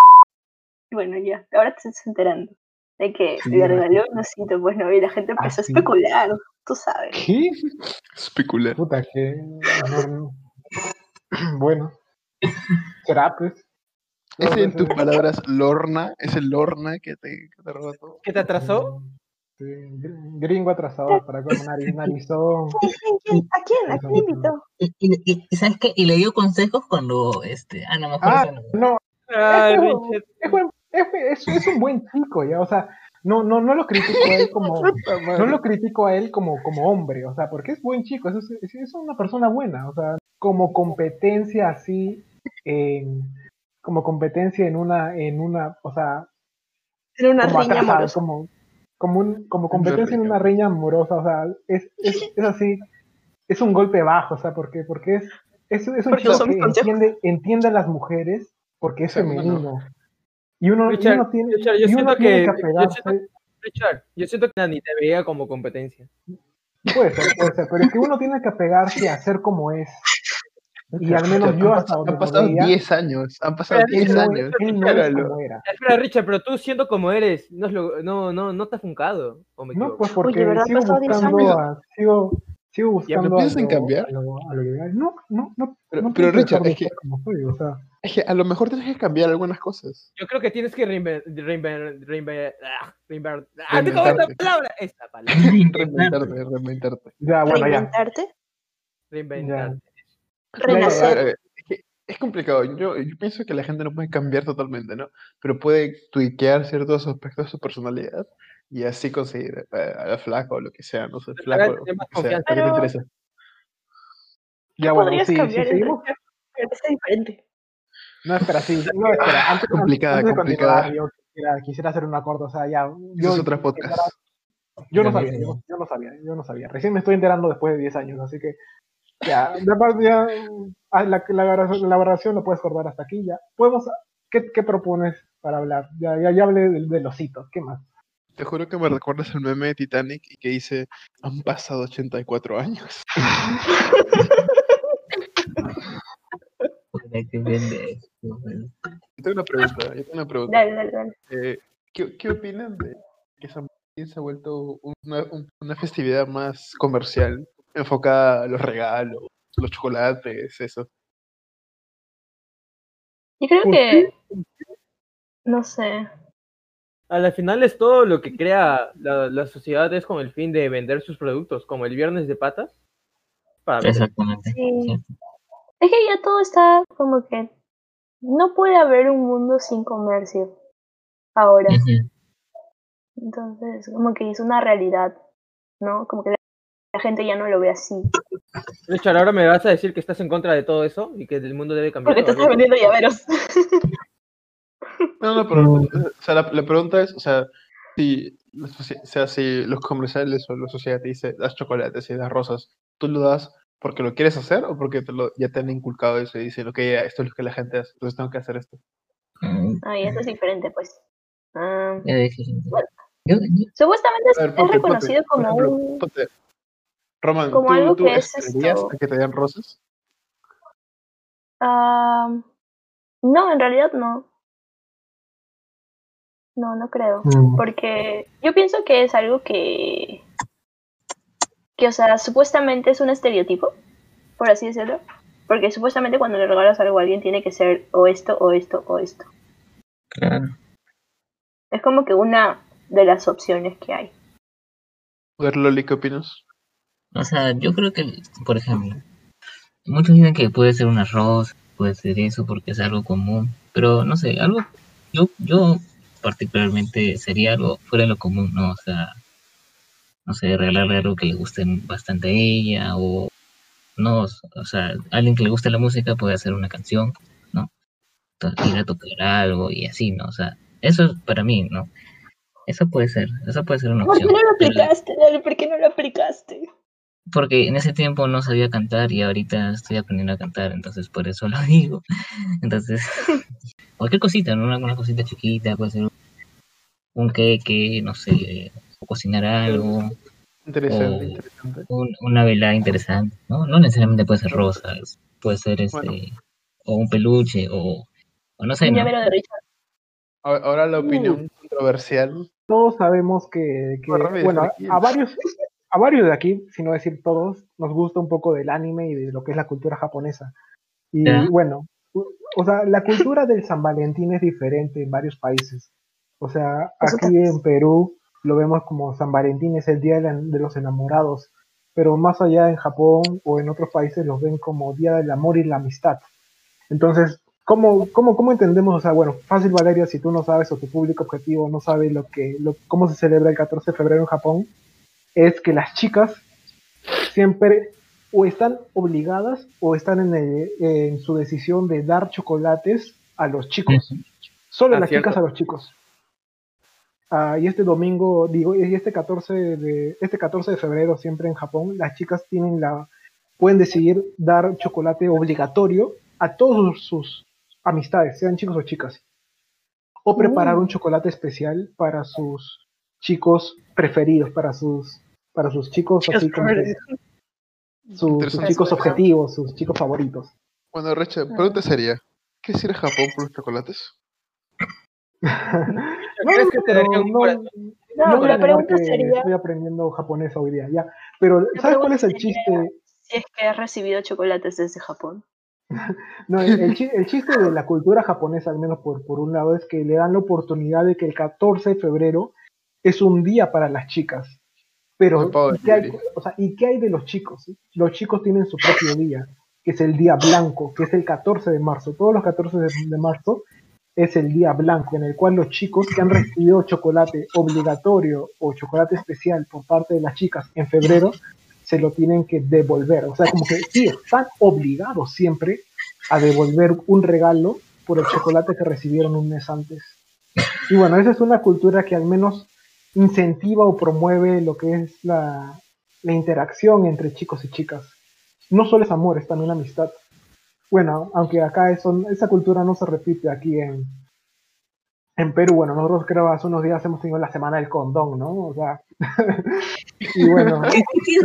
Bueno, ya, ahora te estás enterando de que Sí, le regaló un osito, pues no, y la gente Ah, empezó sí. a especular, tú sabes. ¿Qué? Especular. Puta, que. no, no. Bueno. Será, pues. ¿Es en pues, tus eh, palabras Lorna? ¿Es el Lorna que te, que te roba todo? ¿Qué te atrasó? Sí, gr- gringo atrasado para con nariz, narizón. ¿Quién, quién, quién? ¿A quién? ¿A quién invitó? Y, y- y- ¿sabes qué? Y le dio consejos cuando, este, ah, no me acuerdo. Ah, no, Ah, es, es buen- es- es- es un buen chico, ya, o sea, no, no, no lo critico a él como, no lo critico a él como, como hombre, o sea, porque es buen chico, es, es, es una persona buena, o sea, como competencia así, en, como competencia en una, en una, o sea, Era una como riña atrasado, amorosa. como, como, un, como competencia en una riña amorosa, o sea, es, es, es así, es un golpe bajo, o sea, porque, porque es, es, es un Porque chico que entiende, entiende a las mujeres porque es O sea, uno no. Y uno, y Richard, uno tiene, Richard, yo y uno siento tiene que- que yo apegarse, siento- Richard, yo siento que Nani te veía como competencia. puede ser, puede ser, pero es que uno tiene que apegarse a ser como es. Y al menos yo hasta donde Han pasado veía, 10 años. Han pasado Espera, 10 él no, años. él no es Espéralo. como era. Espera, Richard, pero tú siendo como eres, no, es lo- no, no, no te has funcado. ¿o me No, pues porque sigo Pasado 10 buscando sigo, sigo buscando a piensas en lo- cambiar? a lo- a lo que- no, no, no, Pero- no pero pienso Richard, es que- como soy, o sea, Es que a lo mejor tienes que cambiar algunas cosas. Yo creo que tienes que reinventar. Reinventar. Reinventar. Ah. Ah, te la Reinventarte. palabra. Esa palabra. Reinventarte, reinventarte. ya, bueno, ya. Reinventarte, Reinventar. renacer. Eh, Es, que es complicado. Yo, yo pienso que la gente no puede cambiar totalmente, ¿no? Pero puede tuiquear ciertos aspectos de su personalidad y así conseguir eh, a la flaca o lo que sea, no sé, flaco o lo que sea, que te interesa. Ya, bueno, podrías sí, sí, seguimos. Es diferente. No, espera, sí, no, espera, antes, complicada, antes complicada. yo quisiera, quisiera hacer un acuerdo, o sea, ya. Ese es otro podcast. Yo no Ya, sabía, ya. yo, yo no sabía, yo no sabía. Recién me estoy enterando después de 10 años, así que ya, parte ya, ah, la, la, grabación- la lo puedes cortar hasta aquí ya. Podemos, ¿qué, qué propones para hablar? Ya, ya, ya hablé de, de los hitos, ¿qué más? Te juro que me recuerdas el meme de Titanic y que dice, han pasado 84 años. Yo tengo una pregunta, yo tengo una pregunta. Dale, dale, dale. Eh, ¿qué, qué opinan de que San Valentín se ha vuelto una, un- una festividad más comercial, enfocada a los regalos, los chocolates, eso? Yo creo ¿Por que. No sé. A la final es todo lo que crea la, la sociedad es con el fin de vender sus productos, como el viernes de patas. Para vender. Exactamente. Sí. Es que ya todo está como que. No puede haber un mundo sin comercio. Ahora. Entonces, como que es una realidad. ¿No? Como que la, gente ya no lo ve así. De hecho, ahora me vas a decir que estás en contra de todo eso y que el mundo debe cambiar. Porque te o estás vendiendo llaveros. No, no, pero o sea, la, la pregunta es, o sea, si, o sea, si los comerciales o la sociedad te dice, das chocolates y das rosas, ¿tú lo das porque lo quieres hacer o porque te lo, ya te han inculcado eso y dicen, ok, ya, esto es lo que la gente hace, entonces tengo que hacer esto? Ay, eso es diferente, pues. Ah, diferente. Bueno. Supuestamente es, reconocido ponte, como ejemplo, un. ponte. Roman, como ¿tú, algo tú que es esto- que te den rosas? Ah, no, en realidad no. No, no creo. Mm. Porque yo pienso que es algo que. Que, o sea, supuestamente es un estereotipo, por así decirlo. Porque supuestamente cuando le regalas algo a alguien tiene que ser o esto, o esto, o esto. claro. Es como que una de las opciones que hay. A ver, Loli, ¿qué opinas? O sea, yo creo que, por ejemplo, muchos dicen que puede ser un arroz, puede ser eso porque es algo común, pero no sé, algo, yo, yo particularmente sería algo fuera de lo común, ¿no? O sea, no sé, regalarle algo que le guste bastante a ella o no, o sea, alguien que le guste la música puede hacer una canción, ¿no? To- Ir a tocar algo y así, ¿no? O sea, eso es para mí, ¿no? Eso puede ser, eso puede ser una ¿Por qué opción. no lo aplicaste? Dale, ¿por qué no lo aplicaste? porque en ese tiempo no sabía cantar y ahorita estoy aprendiendo a cantar, entonces por eso lo digo. Entonces, cualquier cosita, ¿no? Una, una cosita chiquita, puede ser un, queque, no sé, cocinar algo, Interesante, Oh. interesante. un- una velada interesante, ¿no? No necesariamente puede ser rosas, puede ser este, Bueno. o un peluche, o, o no sé, Un ¿no? llavero de Richard. Ahora la opinión controversial. Todos sabemos que, bueno, a varios, a varios de aquí, si no decir todos, nos gusta un poco del anime y de lo que es la cultura japonesa. Y Ya. bueno, o sea, la cultura del San Valentín es diferente en varios países. O sea, Eso aquí en Perú lo vemos como San Valentín es el día de, los enamorados, pero más allá en Japón o en otros países los ven como día del amor y la amistad. Entonces, ¿cómo, cómo, cómo entendemos? O sea, bueno, fácil Valeria, si tú no sabes o tu público objetivo no sabe lo que, lo, cómo se celebra el 14 de febrero en Japón, es que las chicas siempre o están obligadas o están en, el- en su decisión de dar chocolates a los chicos. Solo Ah, las cierto. chicas a los chicos. Ah, y este domingo, digo, y este 14 de este 14 de febrero siempre en Japón, las chicas tienen la pueden decidir dar chocolate obligatorio a todos sus amistades, sean chicos o chicas. O preparar Mm. un chocolate especial para sus chicos preferidos, para sus para sus chicos así como que sus, chicos objetivos, sus chicos favoritos. Bueno, Recha, pregunta sería, ¿qué es ir a Japón por los chocolates? ¿Crees que te un no- corazón? No, la pregunta sería estoy aprendiendo japonés hoy día, ya. Pero ¿sabes cuál es el chiste? si es que has recibido chocolates desde Japón. No, el, el chi- el chiste de la cultura japonesa, al menos por, por un lado, es que le dan la oportunidad de que el 14 de febrero es un día para las chicas. Pero, ¿y qué, hay, o sea, ¿y qué hay de los chicos? Los chicos tienen su propio día, que es el día blanco, que es el 14 de marzo. Todos los 14 de, de marzo es el día blanco, en el cual los chicos que han recibido chocolate obligatorio o chocolate especial por parte de las chicas en febrero, se lo tienen que devolver. O sea, como que sí, están obligados siempre a devolver un regalo por el chocolate que recibieron un mes antes. Y bueno, esa es una cultura que al menos incentiva o promueve lo que es la, la interacción entre chicos y chicas. No solo es amor, es también amistad. Bueno, aunque acá eso, esa cultura no se repite aquí en, en Perú. Bueno, nosotros creo hace unos días hemos tenido la semana del condón, ¿no? O sea, y bueno, y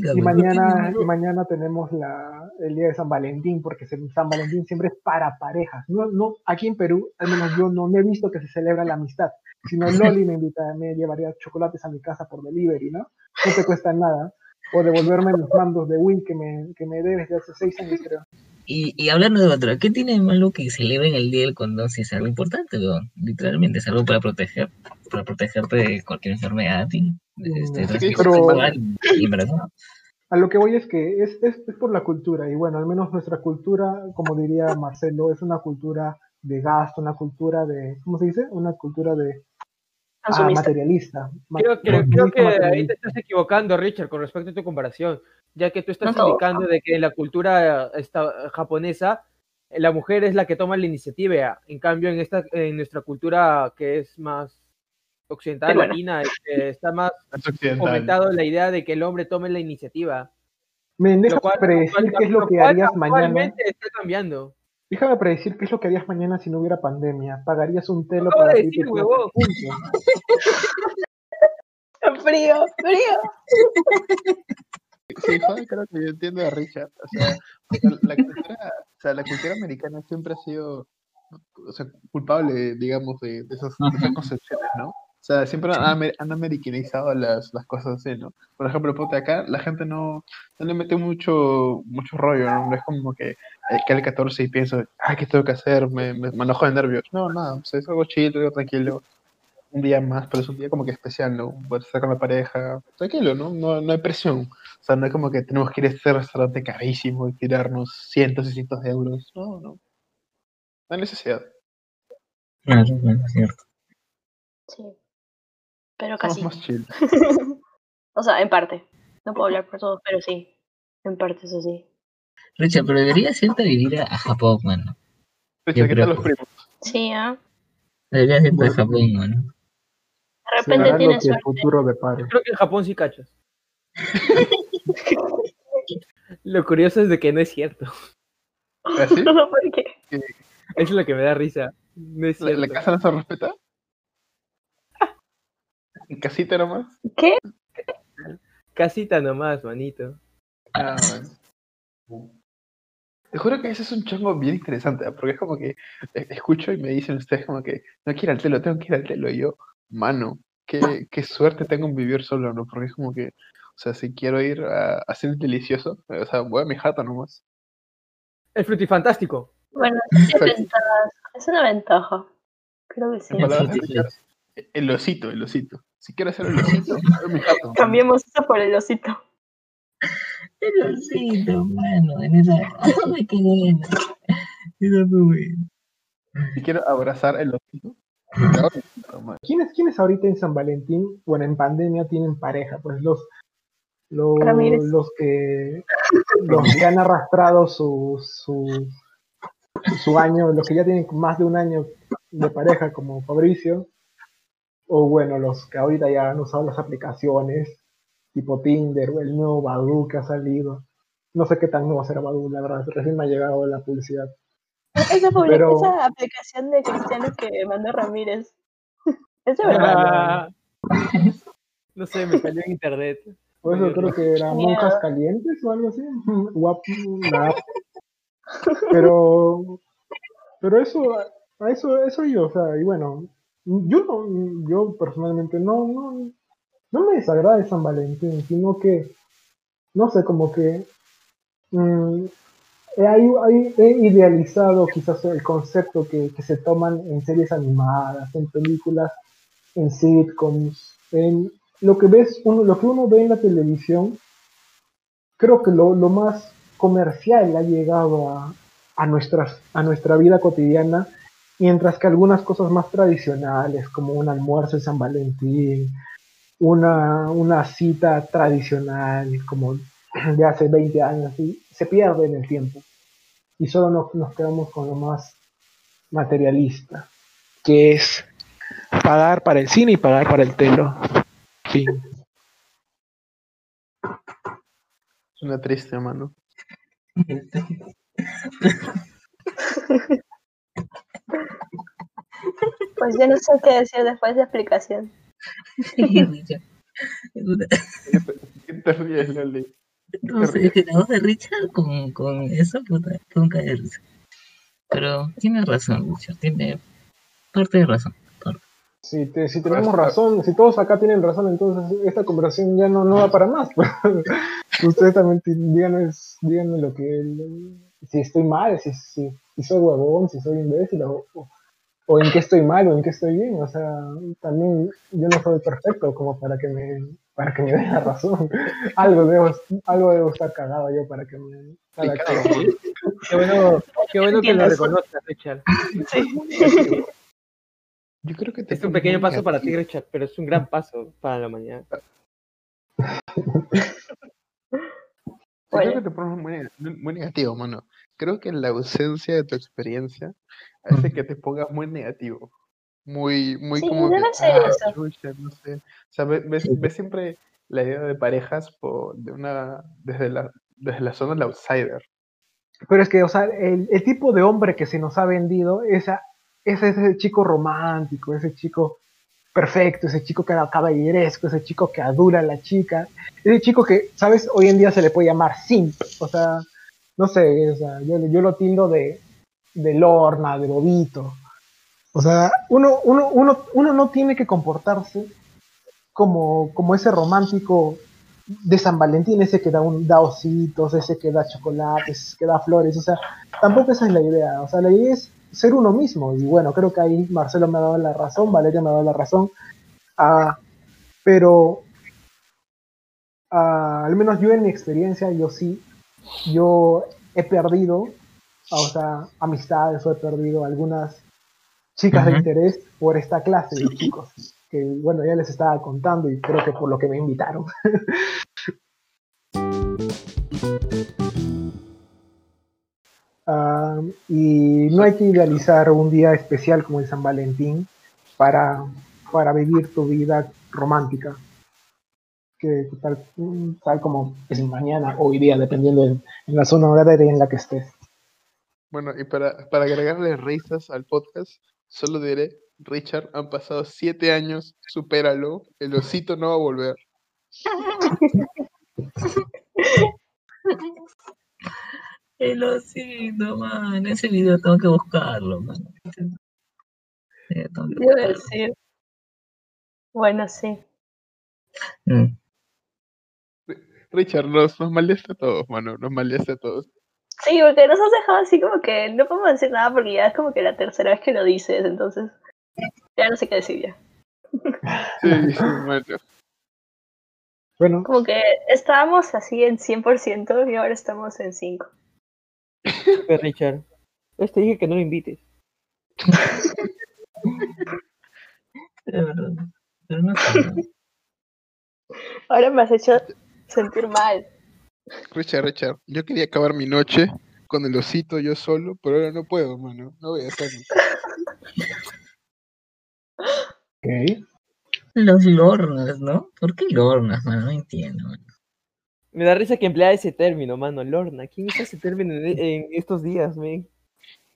¿qué mañana, y mañana tenemos la, el día de San Valentín, porque San Valentín siempre es para parejas. No, no, aquí en Perú, al menos yo no, no he visto que se celebra la amistad, sino Loli me invita, me llevaría chocolates a mi casa por delivery, ¿no? No te cuesta nada. O devolverme los mandos de Wii que me, que me debes de hace seis años, creo. Y, y hablando de otro, ¿qué tiene de malo que celebren el día del condón si es algo importante, weón? Literalmente, es algo para proteger, para protegerte de cualquier enfermedad y este, transmisión pero- y. A lo que voy es que es, es, es por la cultura, y bueno, al menos nuestra cultura, como diría Marcelo, es una cultura de gasto, una cultura de, ¿cómo se dice? Una cultura de ah, materialista. Ma- Creo, creo, creo que ahí materialista. te estás equivocando, Richard, con respecto a tu comparación, ya que tú estás No indicando de que en la cultura esta, japonesa la mujer es la que toma la iniciativa. En cambio, en esta en nuestra cultura que es más occidental, Peruana. latina, está más Es fomentado la idea de que el hombre tome la iniciativa. Déjame cual, predecir qué es lo que harías mañana. actualmente está cambiando. Déjame predecir qué es lo que harías mañana si no hubiera pandemia. ¿Pagarías un telo para de decir, huevón. Frío, frío. Sí, joder, creo que yo entiendo a Richard. O sea, la, cultura, o sea, la cultura americana siempre ha sido o sea, culpable, digamos, de, de esas, de esas concepciones, ¿no? O sea, siempre han, han americanizado las, las cosas así, ¿no? Por ejemplo, ponte acá, la gente no, no le mete mucho, mucho rollo, ¿no? No es como que, eh, que el 14 y pienso, ay, ¿qué tengo que hacer? Me, me, me enojo de nervios. No, nada, o sea, es algo chill, algo tranquilo. Un día más, pero es un día como que especial, ¿no? Poder estar con la pareja, tranquilo, ¿no? No, no hay presión. O sea, no es como que tenemos que ir a este restaurante carísimo y tirarnos cientos y cientos de euros. No, no. No hay necesidad. Claro, bueno, es cierto. Sí. Pero Somos casi. más chill. o sea, en parte. No puedo hablar por todos, pero sí. En parte, eso sí. Richard, pero deberías irte a vivir a, Japón, mano. Richard, ¿qué creo tal los que- primos? Sí, ¿ah? Deberías irte Bueno. a Japón, mano. De repente Será lo tienes que el suerte. futuro depare. Yo creo que en Japón sí cachas. Lo curioso es de que no es cierto. ¿Así? ¿Por qué? Eso es lo que me da risa. No es ¿La, la casa no se respeta? ¿En casita nomás? ¿Qué? Casita nomás, manito. Ah, bueno. Te juro que ese es un chongo bien interesante, ¿ah? porque es como que escucho y me dicen ustedes como que no quiero ir al telo, tengo que ir al telo. Y yo, mano, qué, qué suerte tengo en vivir solo, ¿no? Porque es como que, o sea, si quiero ir a, a hacer delicioso, o sea, voy a mi jato nomás. El frutifantástico. Bueno, es ventaja. Es una ventaja. Creo que sí. El osito, el osito. Si quiero hacer el osito, mi. Cambiemos eso por el osito. El osito, mano, en esa. Ay, qué bueno. Eso fue bueno. Si quiero abrazar el osito. ¿Quiénes, ¿Quiénes ahorita en San Valentín, bueno, en pandemia tienen pareja? Pues los, los, Ramírez. los que los que han arrastrado su, su, su año, los que ya tienen más de un año de pareja, como Fabricio, o bueno, los que ahorita ya han usado las aplicaciones, tipo Tinder, o el nuevo Badoo que ha salido. No sé qué tan nuevo será Badoo, la verdad, recién me ha llegado la publicidad. Esa, publi- Pero- esa aplicación de Cristiano que mandó Ramírez. Es de verdad. Ah, no sé, me salió en internet. Por eso creo que era monjas calientes o algo así. Guap- nada. Pero, pero eso, a eso, eso yo, o sea, y bueno, yo no, yo personalmente no, no, no me desagrada San Valentín, sino que, no sé, como que mm, hay- he idealizado quizás el concepto que, que se toman en series animadas, en películas, en sitcoms, en lo que ves uno, lo que uno ve en la televisión, creo que lo, lo más comercial ha llegado a, a, nuestras, a nuestra vida cotidiana, mientras que algunas cosas más tradicionales, como un almuerzo de San Valentín, una, una cita tradicional, como de hace 20 años, y se pierde en el tiempo. Y solo nos, nos quedamos con lo más materialista. que es pagar para el cine y pagar para el telo. Fin. Suena triste, mano. Pues yo no sé qué decir después de explicación. Richard. ¿Qué te ríes, Loli? No sé, es que la voz de Richard con, con eso, puta, con caer de risa. Pero tiene razón, Richard, tiene parte de razón. parte. Si, te- si tenemos razón, si todos acá tienen razón, entonces esta conversación ya no, no va para más. Ustedes también díganme, díganme lo que. Si estoy mal, si, si, si soy huevón, si soy imbécil, o, o- o en qué estoy mal, o en qué estoy bien. O sea, también yo no soy perfecto como para que me, para que me den la razón. algo, debo, algo debo estar cagado yo para que me. para que- Qué bueno, qué bueno que lo reconozcas, Richard. Yo creo que te Es un pequeño paso para ti. Richard, pero es un gran paso para la mañana. Yo creo que te pones muy, muy negativo, mano. Creo que la ausencia de tu experiencia hace que te pongas muy negativo. Muy, muy Sí, como debe que, ser "Ah, eso". chucha, no sé. O sea, ve- ves, ves siempre la idea de parejas por, de una, desde la, desde la zona del outsider. Pero es que, o sea, el, el tipo de hombre que se nos ha vendido esa, es ese chico romántico, ese chico perfecto, ese chico que caballeresco, ese chico que adula a la chica, ese chico que, ¿sabes? Hoy en día se le puede llamar simp, o sea, no sé, o sea, yo, yo lo tildo de, de lorna, de bobito. O sea, uno, uno, uno, uno no tiene que comportarse como, como ese romántico de San Valentín, ese que da, un, da ositos, ese que da chocolates, que da flores, o sea, tampoco esa es la idea, o sea, la idea es ser uno mismo, y bueno, creo que ahí Marcelo me ha dado la razón, Valeria me ha dado la razón, ah, pero ah, al menos yo en mi experiencia, yo sí, yo he perdido, o sea, amistades o he perdido algunas chicas de interés por esta clase de chicos, que bueno, ya les estaba contando y creo que por lo que me invitaron. Y no hay que idealizar un día especial como el San Valentín para, para vivir tu vida romántica. Que tal, tal como es mañana o hoy día, dependiendo de en la zona horaria en la que estés. Bueno, y para, para agregarle risas al podcast, solo diré, Richard, han pasado siete años, supéralo, el osito no va a volver. El osito, man. Ese video tengo que buscarlo, man. Sí, tengo que buscarlo. Bueno, sí. Mm. Richard, nos, nos maldice a todos, mano, nos maldice a todos. Sí, porque nos has dejado así como que no podemos decir nada porque ya es como que la tercera vez que lo dices, entonces ya no sé qué decir ya. Sí, sí, mano. Bueno, Como que estábamos así en 100% y ahora estamos en 5. Super Richard. Pues te dije que no lo invites. De verdad. Pero no. Ahora me has hecho sentir mal. Richard, Richard, yo quería acabar mi noche con el osito yo solo, pero ahora no puedo, mano. No voy a hacerlo. ok. Los lornas, ¿no? ¿Por qué lornas, man? No entiendo, man. Me da risa que emplea ese término, mano, Lorna. ¿Quién usa ese término en, en estos días, men?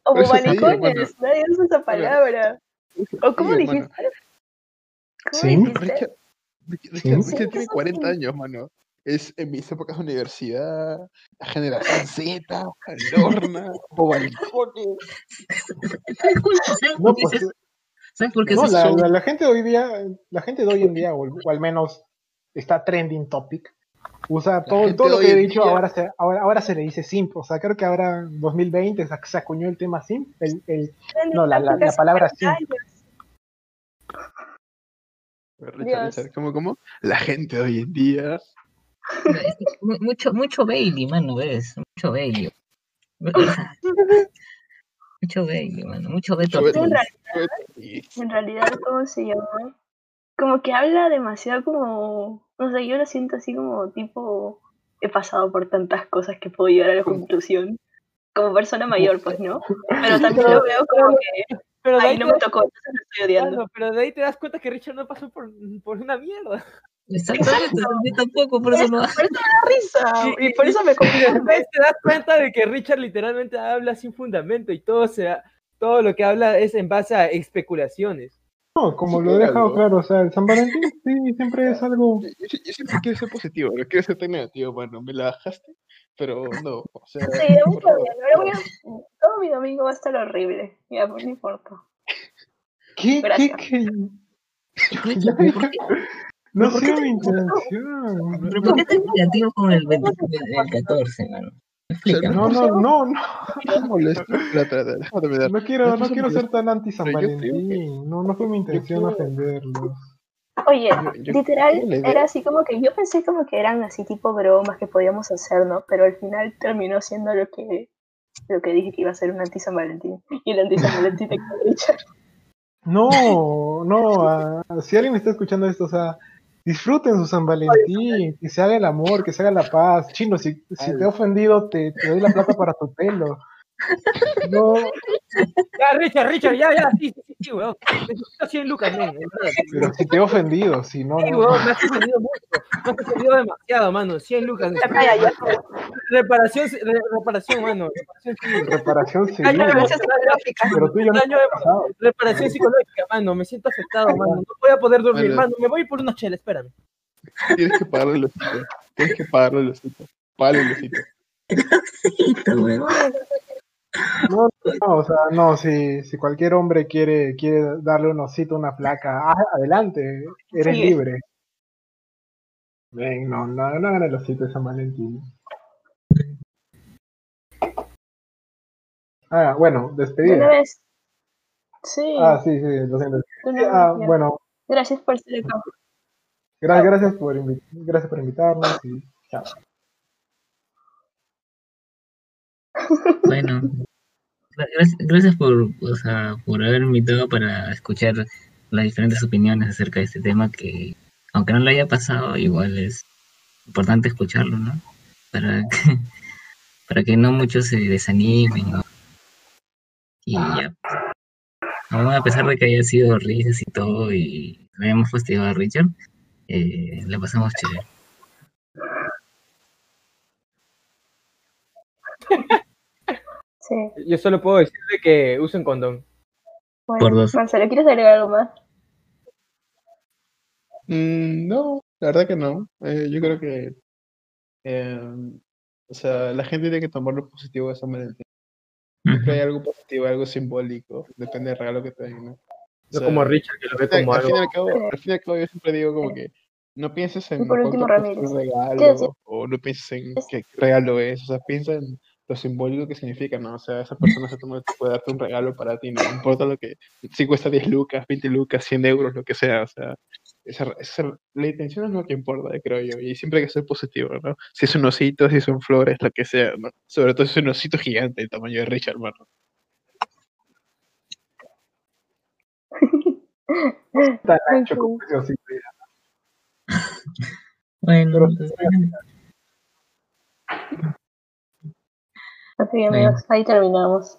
O maricones, nadie usa esa palabra. ¿O cómo Sí, mano. dijiste? ¿Cómo Sí. dijiste? Richard, Richard, Sí. Richard tiene 40 años, mano. Es en mis épocas de universidad, la generación Z, Lorna, Bobalicones. ¿Sabes por- sabes No, pues, ¿Sabes por qué no, la, la- la gente de hoy día, la gente de hoy en día, o, o al menos está trending topic, usa todo, todo lo que he dicho, día- ahora se, ahora, ahora se le dice simp. O sea, creo que ahora en 2020 se, se acuñó el tema simp, el, el- no, la, la- la palabra simp. Richard. Richard, ¿cómo, cómo? La gente de hoy en día. Es mucho, mucho Bailey, mano, ¿ves? Mucho Bailey. Mucho Bailey, mano. Mucho Beto. En realidad, ¿cómo se llama? Como que habla demasiado como, no sé, yo lo siento así como tipo, he pasado por tantas cosas que puedo llegar a la conclusión. Como persona mayor, pues, ¿no? Pero también lo veo como que Pero ahí no me tocó, entonces lo estoy odiando. claro, pero de ahí te das cuenta que Richard no pasó por, por una mierda. Exactamente, yo tampoco, por eso no. Por eso me da risa. Y- Y por eso me después te das cuenta de que Richard literalmente habla sin fundamento y todo se todo lo que habla es en base a especulaciones. No, como Sí, lo he dejado algo. claro, o sea, el San Valentín sí, siempre es algo... Yo, yo- yo siempre quiero ser positivo, no quiero ser tan negativo, bueno, me la bajaste, pero no, o sea, Sí, por favor. bien. Ahora voy a... Todo mi domingo va a estar horrible. Ya, pues no importa. ¿Qué? ¿Qué? Gracias. ¿Qué? Richard, ¿pero ¿por qué, No ¿Por qué sé te- mi intención. pero por qué tan negativo con el, 20 el 14, mano? No, no, no, no. Me déjame terminar. No quiero, Me no quiero molesto. ser tan anti San Valentín. No, no fue mi intención ofenderlos. Oye, literal, era así como que yo pensé como que eran así tipo bromas que podíamos hacer, ¿no? Pero al final terminó siendo lo que lo que dije que iba a ser un anti San Valentín. Y el anti San Valentín te quedó. No, no. ah, si alguien está escuchando esto, o sea, disfruten su San Valentín, que se haga el amor, que se haga la paz. Chino, si, si te he ofendido, te, te doy la plata para tu pelo. No, Ya, Richard, Richard, ya, ya, sí, sí, sí, sí, weón. Necesito 100 lucas, men, en verdad. pero si te he ofendido, si no, Sí, no. weón, me has ofendido mucho. Me has ofendido demasiado, mano. 100 lucas. Ya, calla, ya. Reparación, re- reparación, mano. Reparación civil. Reparación civil. Pero tú no de- pasado. reparación psicológica, mano. Me siento afectado, mano. No voy a poder dormir, Vale. mano. Me voy por una chela, espérame. Tienes que pagarle el osito. Tienes que pagarle el osito. Págale el osito. No, no, o sea, no, si, si cualquier hombre quiere, quiere darle un osito, una placa, ah, adelante, eres Sí. libre. Ven, no, no, no hagan el osito de San Valentín. Ah, bueno, despedida. vez. Sí. Ah, sí, sí, lo siento. Ah, bueno, Gracias por estar acá. gra- gracias por, gracias por invitarnos y chao. Bueno, gra- gracias, por, o sea, por haberme invitado para escuchar las diferentes opiniones acerca de este tema que, aunque no lo haya pasado, igual es importante escucharlo, ¿no? Para que, para que no muchos se desanimen, ¿no? Y ya. Aún a pesar de que haya sido risas y todo y le hayamos fastidiado a Richard, eh, le pasamos chévere. Sí. Yo solo puedo decirle que usen condón. Por Bueno, dos. Marcelo, ¿quieres agregar algo más? Mm, no, la verdad que no. Eh, yo creo que, eh, o sea, la gente tiene que tomar lo positivo de San Valentín. Siempre hay algo positivo, algo simbólico, depende del regalo que te den, ¿no? O No sea, como Richard, que lo ve como al fin algo. al cabo, al fin y al cabo yo siempre digo como que no pienses en por último, regalo o no pienses en qué regalo es, o sea, piensa en lo simbólico que significa, ¿no? O sea, esa persona se toma el tiempo de darte un regalo para ti, no importa lo que, si cuesta 10 lucas, 20 lucas, 100 euros, lo que sea, o sea, esa, esa- la intención es lo que importa, creo yo, y siempre hay que ser positivo, ¿no? Si es un osito, si son flores, lo que sea, ¿no? Sobre todo si es un osito gigante, el tamaño de Richard, mano. Tan ancho Ok. como ese osito. Bueno, entonces, Ok, amigos, ahí terminamos.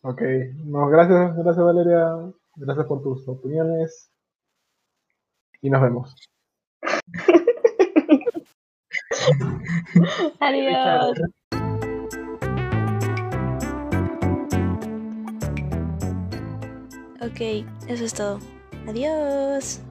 Ok, no, gracias, gracias Valeria, gracias por tus opiniones y nos vemos. Adiós. Ok, eso es todo. Adiós.